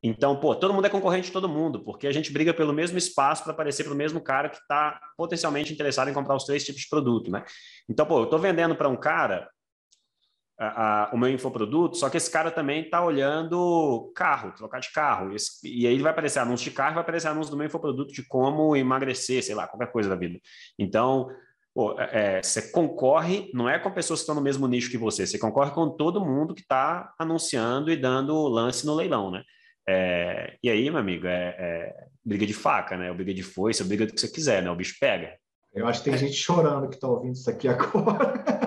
Então, pô, todo mundo é concorrente de todo mundo, porque a gente briga pelo mesmo espaço para aparecer para o mesmo cara que está potencialmente interessado em comprar os três tipos de produto, né? Então, pô, eu estou vendendo para um cara a, a, o meu infoproduto, só que esse cara também está olhando carro, trocar de carro. Esse, e aí vai aparecer anúncio de carro, vai aparecer anúncio do meu infoproduto de como emagrecer, sei lá, qualquer coisa da vida. Então, pô, é, é você concorre, não é com pessoas que estão no mesmo nicho que você, você concorre com todo mundo que está anunciando e dando lance no leilão, né? É, e aí, meu amigo, é, é, briga de faca, né? O briga de foice, o briga do que você quiser, né? O bicho pega. Eu acho que tem gente chorando que está ouvindo isso aqui agora.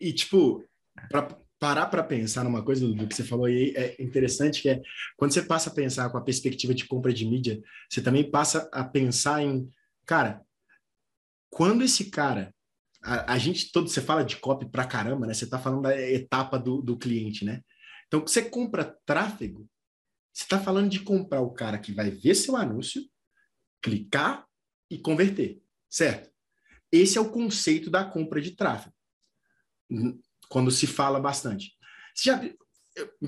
E, tipo, para parar para pensar numa coisa do que você falou aí, é interessante que é quando você passa a pensar com a perspectiva de compra de mídia, você também passa a pensar em, cara, quando esse cara, a, a gente todo, você fala de copy pra caramba, né? Você tá falando da etapa do, do cliente, né? Então, você compra tráfego, você está falando de comprar o cara que vai ver seu anúncio, clicar e converter, certo? Esse é o conceito da compra de tráfego. Quando se fala bastante. Você já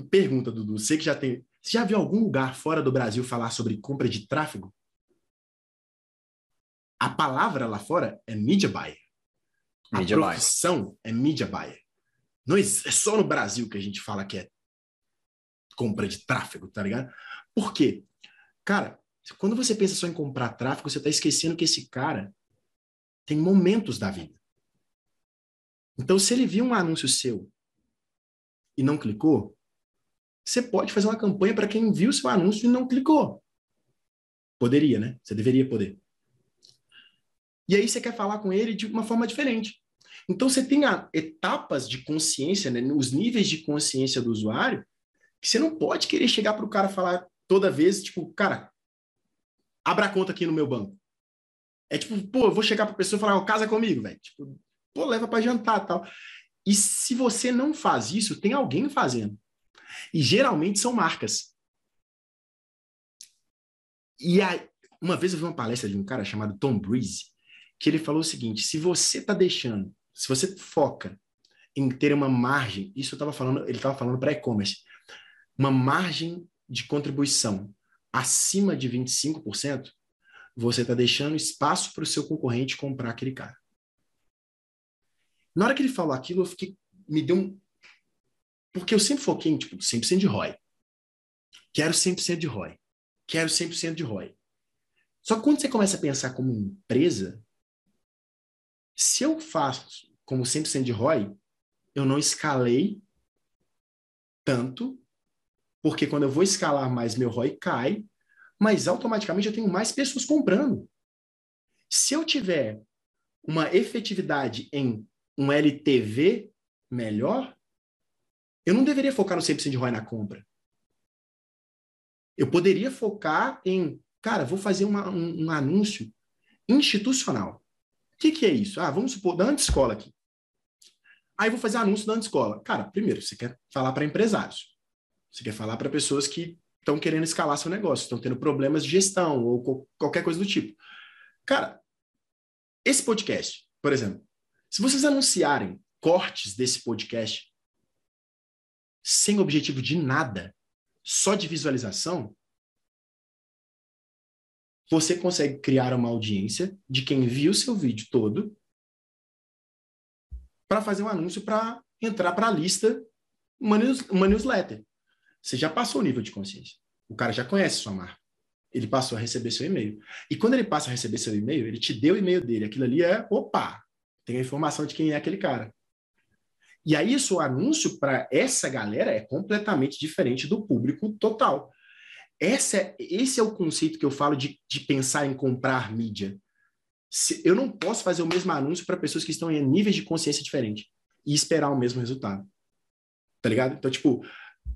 pergunta, Dudu, você que já tem. Você já viu algum lugar fora do Brasil falar sobre compra de tráfego? A palavra lá fora é media buyer. A media profissão buyer. é media buyer. Não é, é só no Brasil que a gente fala que é compra de tráfego, tá ligado? Por quê? Cara, quando você pensa só em comprar tráfego, você está esquecendo que esse cara tem momentos da vida. Então, se ele viu um anúncio seu e não clicou, você pode fazer uma campanha para quem viu seu anúncio e não clicou. Poderia, né? Você deveria poder. E aí você quer falar com ele de uma forma diferente. Então você tem etapas de consciência, né? os níveis de consciência do usuário, que você não pode querer chegar para o cara falar toda vez, tipo, cara, abra a conta aqui no meu banco. É tipo, pô, eu vou chegar pra pessoa e falar, oh, casa comigo, velho. Tipo, pô, leva para jantar tal. E se você não faz isso, tem alguém fazendo. E geralmente são marcas. E aí, uma vez eu vi uma palestra de um cara chamado Tom Breeze, que ele falou o seguinte: se você está deixando, se você foca em ter uma margem, isso eu estava falando, ele estava falando para e-commerce, uma margem de contribuição acima de 25%, você está deixando espaço para o seu concorrente comprar aquele cara. Na hora que ele falou aquilo, eu fiquei, me deu um. Porque eu sempre foquei em tipo, 100% de ROI. Quero 100% de ROI. Quero 100% de ROI. Só que quando você começa a pensar como empresa, se eu faço como 100% de ROI, eu não escalei tanto, porque quando eu vou escalar mais, meu ROI cai, mas automaticamente eu tenho mais pessoas comprando. Se eu tiver uma efetividade em um LTV melhor, eu não deveria focar no 100% de ROI na compra. Eu poderia focar em, cara, vou fazer uma, um, um, anúncio institucional. O que, que é isso? Ah, vamos supor, da escola aqui. Aí vou fazer anúncio da escola. Cara, primeiro, você quer falar para empresários. Você quer falar para pessoas que estão querendo escalar seu negócio, estão tendo problemas de gestão ou qualquer coisa do tipo. Cara, esse podcast, por exemplo, se vocês anunciarem cortes desse podcast sem objetivo de nada, só de visualização, você consegue criar uma audiência de quem viu seu vídeo todo para fazer um anúncio para entrar para a lista uma, news, uma newsletter. Você já passou o nível de consciência. O cara já conhece sua marca. Ele passou a receber seu e-mail. E quando ele passa a receber seu e-mail, ele te deu o e-mail dele. Aquilo ali é, opa, tem a informação de quem é aquele cara. E aí, isso, o anúncio para essa galera é completamente diferente do público total. Essa é, esse é o conceito que eu falo de, de pensar em comprar mídia. Se, eu não posso fazer o mesmo anúncio para pessoas que estão em níveis de consciência diferentes e esperar o mesmo resultado. Tá ligado? Então, tipo,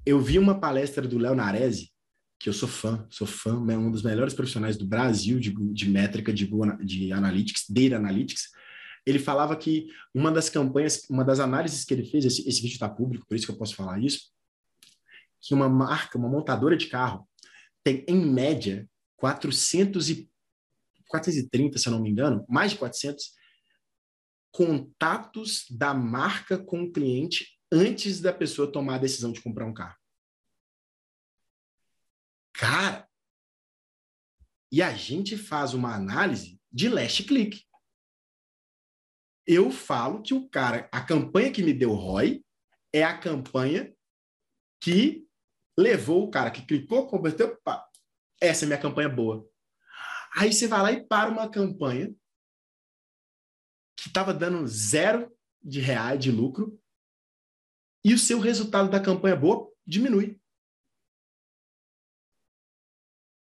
eu vi uma palestra do Léo Narese, que eu sou fã, sou fã, é um dos melhores profissionais do Brasil de, de métrica, de, de analytics, data analytics. Ele falava que uma das campanhas, uma das análises que ele fez, esse, esse vídeo está público, por isso que eu posso falar isso, que uma marca, uma montadora de carro, tem, em média, 400 e, 430, se eu não me engano, mais de 400 contatos da marca com o cliente antes da pessoa tomar a decisão de comprar um carro. Cara, e a gente faz uma análise de last click. Eu falo que o cara, a campanha que me deu ROI é a campanha que levou o cara que clicou, converteu, pá, essa é minha campanha boa. Aí você vai lá e para uma campanha que estava dando zero de reais de lucro e o seu resultado da campanha boa diminui.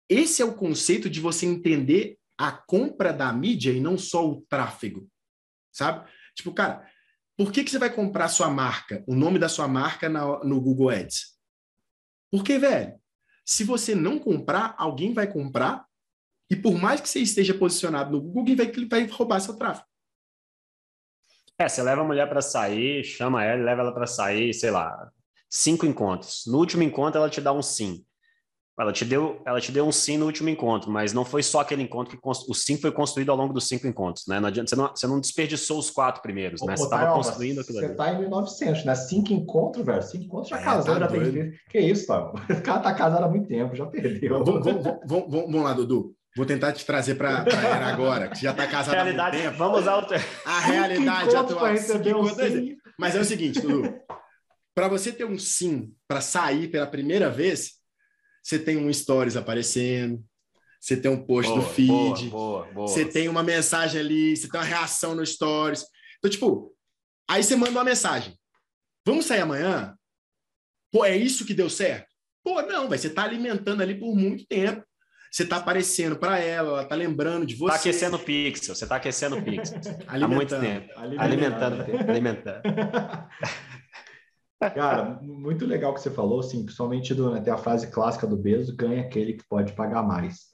Esse é o conceito de você entender a compra da mídia e não só o tráfego, sabe? Tipo, cara, por que, que você vai comprar sua marca, o nome da sua marca na, no Google Ads? Porque, velho, se você não comprar, alguém vai comprar e por mais que você esteja posicionado no Google, alguém vai, vai roubar seu tráfego. É, você leva a mulher para sair, chama ela, leva ela para sair, sei lá, cinco encontros. No último encontro, ela te dá um sim. Ela te deu, ela te deu um sim no último encontro, mas não foi só aquele encontro que o sim foi construído ao longo dos cinco encontros, né? Não adianta, você, não, você não desperdiçou os quatro primeiros, né? Você estava construindo aquilo você ali. Você tá em 1900, né? Cinco encontros, velho. Cinco encontros já é, casou, tá já doido. tem. Que isso, Théo? O cara tá casado há muito tempo, já perdeu. Vamos, vamos, vamos, vamos lá, Dudu. Vou tentar te trazer para era agora, que já está casado realidade, há muito tempo. Vamos ao... A realidade atual. Um Mas é o seguinte, Dudu. Para você ter um sim para sair pela primeira vez, você tem um stories aparecendo, você tem um post boa, do feed, boa, boa, você tem uma mensagem ali, você tem uma reação no stories. Então, tipo, aí você manda uma mensagem. Vamos sair amanhã? Pô, é isso que deu certo? Pô, não, vai você tá alimentando ali por muito tempo. Você tá aparecendo para ela, ela tá lembrando de você. Tá aquecendo o pixel, você tá aquecendo o pixel. Há muito tempo. Alimentando. Alimentando. alimentando. Cara, muito legal que você falou, assim, principalmente do, né, tem a frase clássica do Bezos, ganha aquele que pode pagar mais.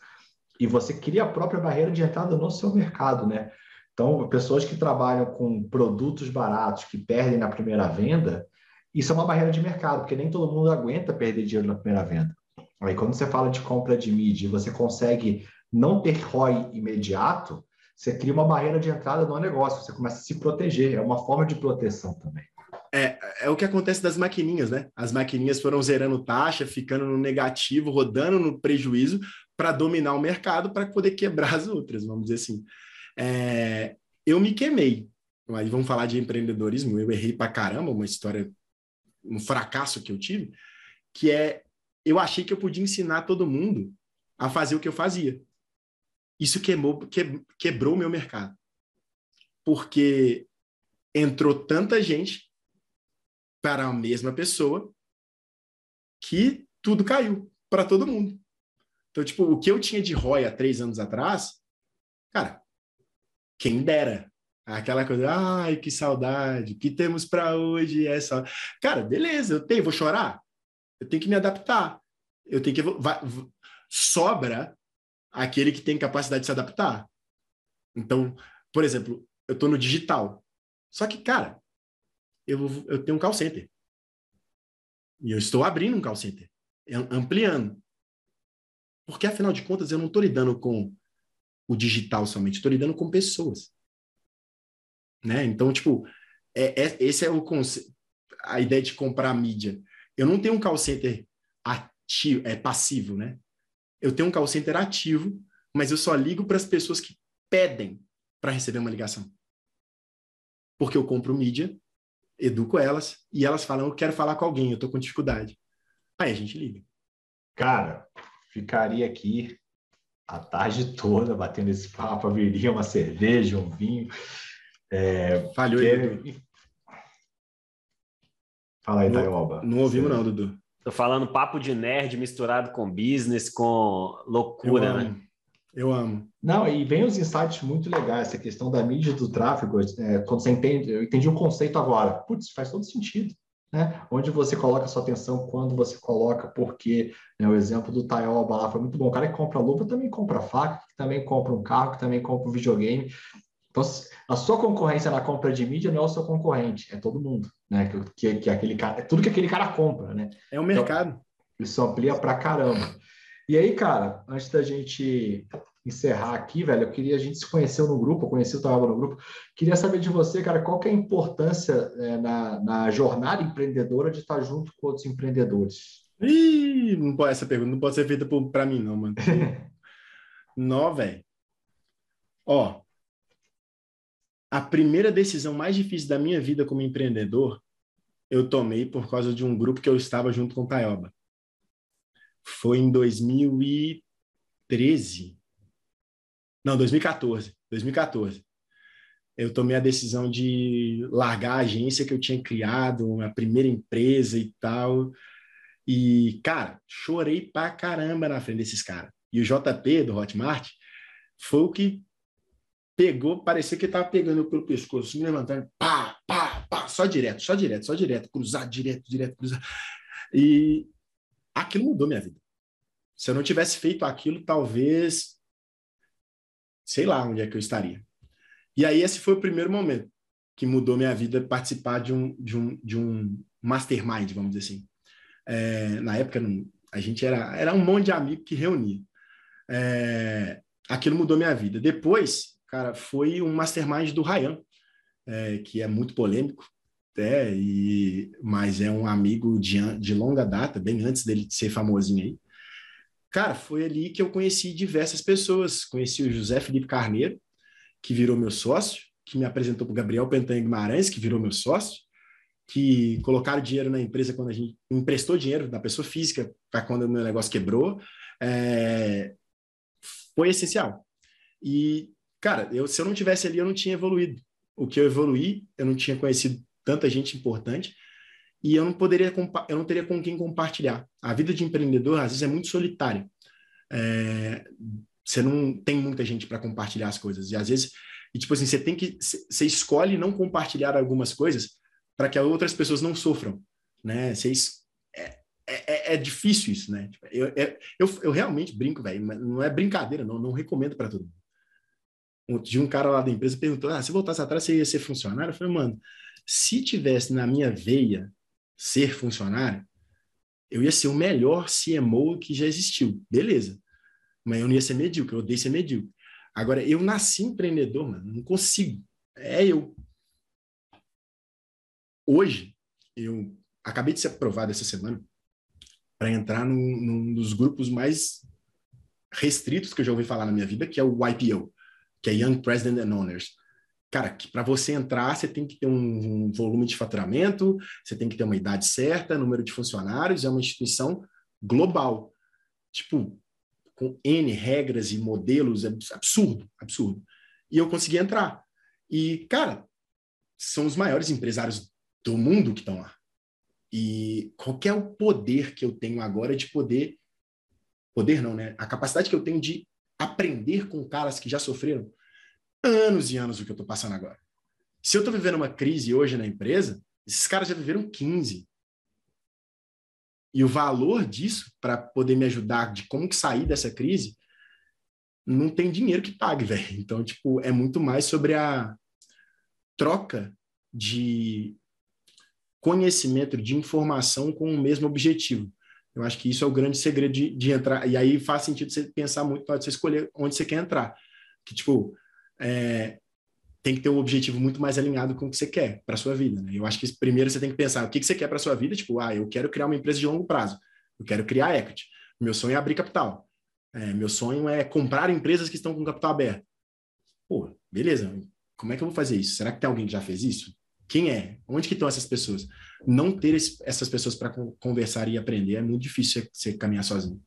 e você cria a própria barreira de entrada no seu mercado, né? Então, pessoas que trabalham com produtos baratos que perdem na primeira venda, isso é uma barreira de mercado, porque nem todo mundo aguenta perder dinheiro na primeira venda. Aí, quando você fala de compra de mídia, você consegue não ter ROI imediato, você cria uma barreira de entrada no negócio, você começa a se proteger, é uma forma de proteção também. É, é o que acontece das maquininhas, né? As maquininhas foram zerando taxa, ficando no negativo, rodando no prejuízo para dominar o mercado, para poder quebrar as outras, vamos dizer assim. É, eu me queimei. Aí vamos falar de empreendedorismo. Eu errei para caramba, uma história, um fracasso que eu tive, que é eu achei que eu podia ensinar todo mundo a fazer o que eu fazia. Isso queimou, que, quebrou o meu mercado. Porque entrou tanta gente para a mesma pessoa que tudo caiu para todo mundo. Então, tipo, o que eu tinha de ROI há três anos atrás, cara, quem dera. Aquela coisa, ai, que saudade, que temos para hoje essa. É cara, beleza, eu tenho, vou chorar? Eu tenho que me adaptar. Eu tenho que. Vai, sobra aquele que tem capacidade de se adaptar. Então, por exemplo, eu estou no digital. Só que, cara, eu, eu tenho um call center. E eu estou abrindo um call center, ampliando. Porque, afinal de contas, eu não estou lidando com o digital somente, estou lidando com pessoas. Né? Então, tipo, é, é, esse é o a ideia de comprar mídia. Eu não tenho um call center ativo, é passivo, né? Eu tenho um call center ativo, mas eu só ligo para as pessoas que pedem para receber uma ligação. Porque eu compro mídia, educo elas e elas falam: Eu quero falar com alguém, eu estou com dificuldade. Aí a gente liga. Cara, ficaria aqui a tarde toda batendo esse papo, viria uma cerveja, um vinho. É, Falhou porque... aí, Dudu. Fala aí, Taioba. Não ouvimos, não, Dudu. Tô falando papo de nerd misturado com business, com loucura, eu né? Eu amo. Não, e vem os insights muito legais, essa questão da mídia do tráfego, é, quando você entende, eu entendi o conceito agora. Putz, faz todo sentido né? Onde você coloca sua atenção, quando você coloca, porque né, o exemplo do Taioba lá foi muito bom. O cara que compra lupa também compra faca, que também compra um carro, que também compra um videogame. Então, a sua concorrência na compra de mídia não é o seu concorrente, é todo mundo, né? Que, que, que aquele cara, é tudo que aquele cara compra, né? É o mercado. Então, isso amplia pra caramba. E aí, cara, antes da gente encerrar aqui, velho, eu queria, a gente se conheceu no grupo, eu conheci o Tava no grupo, queria saber de você, cara, qual que é a importância é, na, na jornada empreendedora de estar junto com outros empreendedores? Ih, não pode, essa pergunta não pode ser feita para mim, não, mano. não, velho. Ó, a primeira decisão mais difícil da minha vida como empreendedor, eu tomei por causa de um grupo que eu estava junto com o Taioba. Foi em 2013, não, 2014. 2014. Eu tomei a decisão de largar a agência que eu tinha criado, a primeira empresa e tal. E, cara, chorei pra caramba na frente desses caras. E o JP do Hotmart foi o que pegou, parecia que tava pegando pelo pescoço, me levantando, pá, pá, pá, só direto, só direto, só direto, cruzar, direto, direto, cruzar. E aquilo mudou minha vida. Se eu não tivesse feito aquilo, talvez sei lá onde é que eu estaria. E aí esse foi o primeiro momento que mudou minha vida participar de um, de um, de um mastermind, vamos dizer assim. É, na época, a gente era, era um monte de amigo que reunia. É, aquilo mudou minha vida. Depois, cara, foi um mastermind do Ryan, é, que é muito polêmico, é, e, mas é um amigo de, de longa data, bem antes dele ser famosinho aí. Cara, foi ali que eu conheci diversas pessoas. Conheci o José Felipe Carneiro, que virou meu sócio, que me apresentou para o Gabriel Pentan Guimarães, que virou meu sócio, que colocaram dinheiro na empresa quando a gente emprestou dinheiro da pessoa física para quando o meu negócio quebrou. É... Foi essencial. E, cara, eu, se eu não tivesse ali, eu não tinha evoluído. O que eu evoluí, eu não tinha conhecido tanta gente importante e eu não poderia eu não teria com quem compartilhar. A vida de empreendedor às vezes é muito solitária. É, você não tem muita gente para compartilhar as coisas e às vezes e tipo assim você tem que você escolhe não compartilhar algumas coisas para que outras pessoas não sofram, né? Você, é, é, é, é, difícil isso, né? Tipo, eu, é, eu, eu realmente brinco, velho, não é brincadeira, não, não recomendo para todo mundo. De um cara lá da empresa perguntou: ah, se voltasse atrás, você ia ser funcionário? Eu falei, mano, se tivesse na minha veia ser funcionário, eu ia ser o melhor CMO que já existiu. Beleza. Mas eu não ia ser medíocre, eu odeio ser medíocre. Agora, eu nasci empreendedor, mano, não consigo. É eu. Hoje, eu acabei de ser aprovado essa semana para entrar num, num, dos grupos mais restritos que eu já ouvi falar na minha vida, que é o YPO, que é Young President and Owners. Cara, para você entrar, você tem que ter um, um, volume de faturamento, você tem que ter uma idade certa, número de funcionários, é uma instituição global. Tipo, com N regras e modelos, é absurdo, absurdo. E eu consegui entrar. E, cara, são os maiores empresários do mundo que estão lá. E qual é o poder que eu tenho agora de poder. Poder não, né? A capacidade que eu tenho de aprender com caras que já sofreram anos e anos o que eu estou passando agora. Se eu estou vivendo uma crise hoje na empresa, esses caras já viveram 15. E o valor disso, para poder me ajudar de como que sair dessa crise, não tem dinheiro que pague, velho. Então, tipo, é muito mais sobre a troca de conhecimento, de informação com o mesmo objetivo. Eu acho que isso é o grande segredo de, de entrar. E aí faz sentido você pensar muito na hora de você escolher onde você quer entrar. Que, tipo, é, tem que ter um objetivo muito mais alinhado com o que você quer para sua vida. Né? Eu acho que primeiro você tem que pensar o que, que você quer para sua vida. Tipo, ah, eu quero criar uma empresa de longo prazo. Eu quero criar equity. Meu sonho é abrir capital. É, meu sonho é comprar empresas que estão com capital aberto. Pô, beleza. Como é que eu vou fazer isso? Será que tem alguém que já fez isso? Quem é? Onde que estão essas pessoas? Não ter esse, essas pessoas para conversar e aprender é muito difícil você, caminhar sozinho.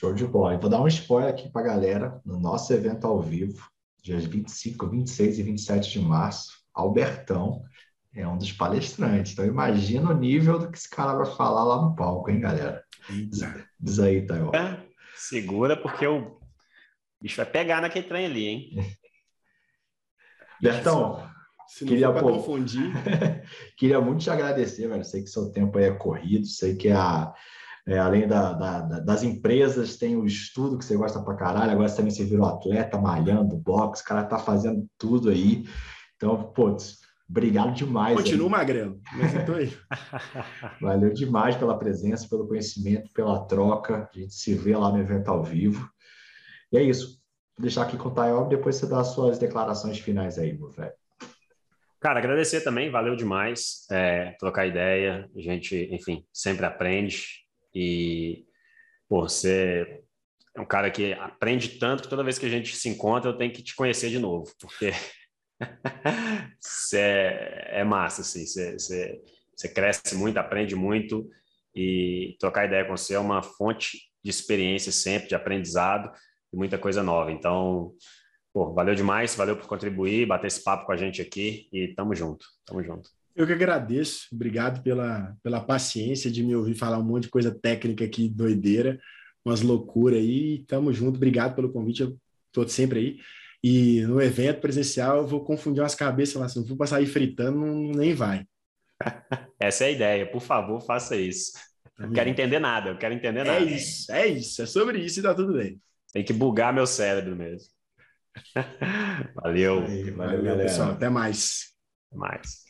Show de bola. Eu vou dar um spoiler aqui para a galera no nosso evento ao vivo, dias 25, 26 e 27 de março. Albertão é um dos palestrantes. Então imagina o nível do que esse cara vai falar lá no palco, hein, galera? Diz, diz aí, Tayo. É, segura, porque o bicho vai pegar naquele trem ali, hein? Bertão, se não queria, pô, confundir. queria muito te agradecer, velho. Sei que seu tempo aí é corrido, sei que a, é, além da, da, das empresas, tem o estudo que você gosta pra caralho. Agora você também se virou atleta, malhando, boxe, o cara tá fazendo tudo aí. Então, putz, obrigado demais. Continua aí. magrelo, mas eu tô aí. Valeu demais pela presença, pelo conhecimento, pela troca. A gente se vê lá no evento ao vivo. E é isso. Vou deixar aqui com o Tayob, depois você dá as suas declarações finais aí, meu velho. Cara, agradecer também, valeu demais é, trocar ideia. A gente, enfim, sempre aprende. E pô, você é um cara que aprende tanto que toda vez que a gente se encontra eu tenho que te conhecer de novo, porque você é, é, massa, assim, você, você, você cresce muito, aprende muito e trocar ideia com você é uma fonte de experiência sempre, de aprendizado e muita coisa nova. Então, Pô, valeu demais, valeu por contribuir, bater esse papo com a gente aqui e tamo junto, tamo junto. Eu que agradeço, obrigado pela, pela paciência de me ouvir falar um monte de coisa técnica aqui, doideira, umas loucuras aí, tamo junto, obrigado pelo convite, eu tô sempre aí. E no evento presencial eu vou confundir umas cabeças lá, se não for passar aí fritando, não, nem vai. Essa é a ideia, por favor, faça isso. Não quero entender nada, eu quero entender é nada. É isso, é isso, é sobre isso e tá tudo bem. Tem que bugar meu cérebro mesmo. Valeu. Aí, valeu, valeu pessoal. Até mais. Até mais.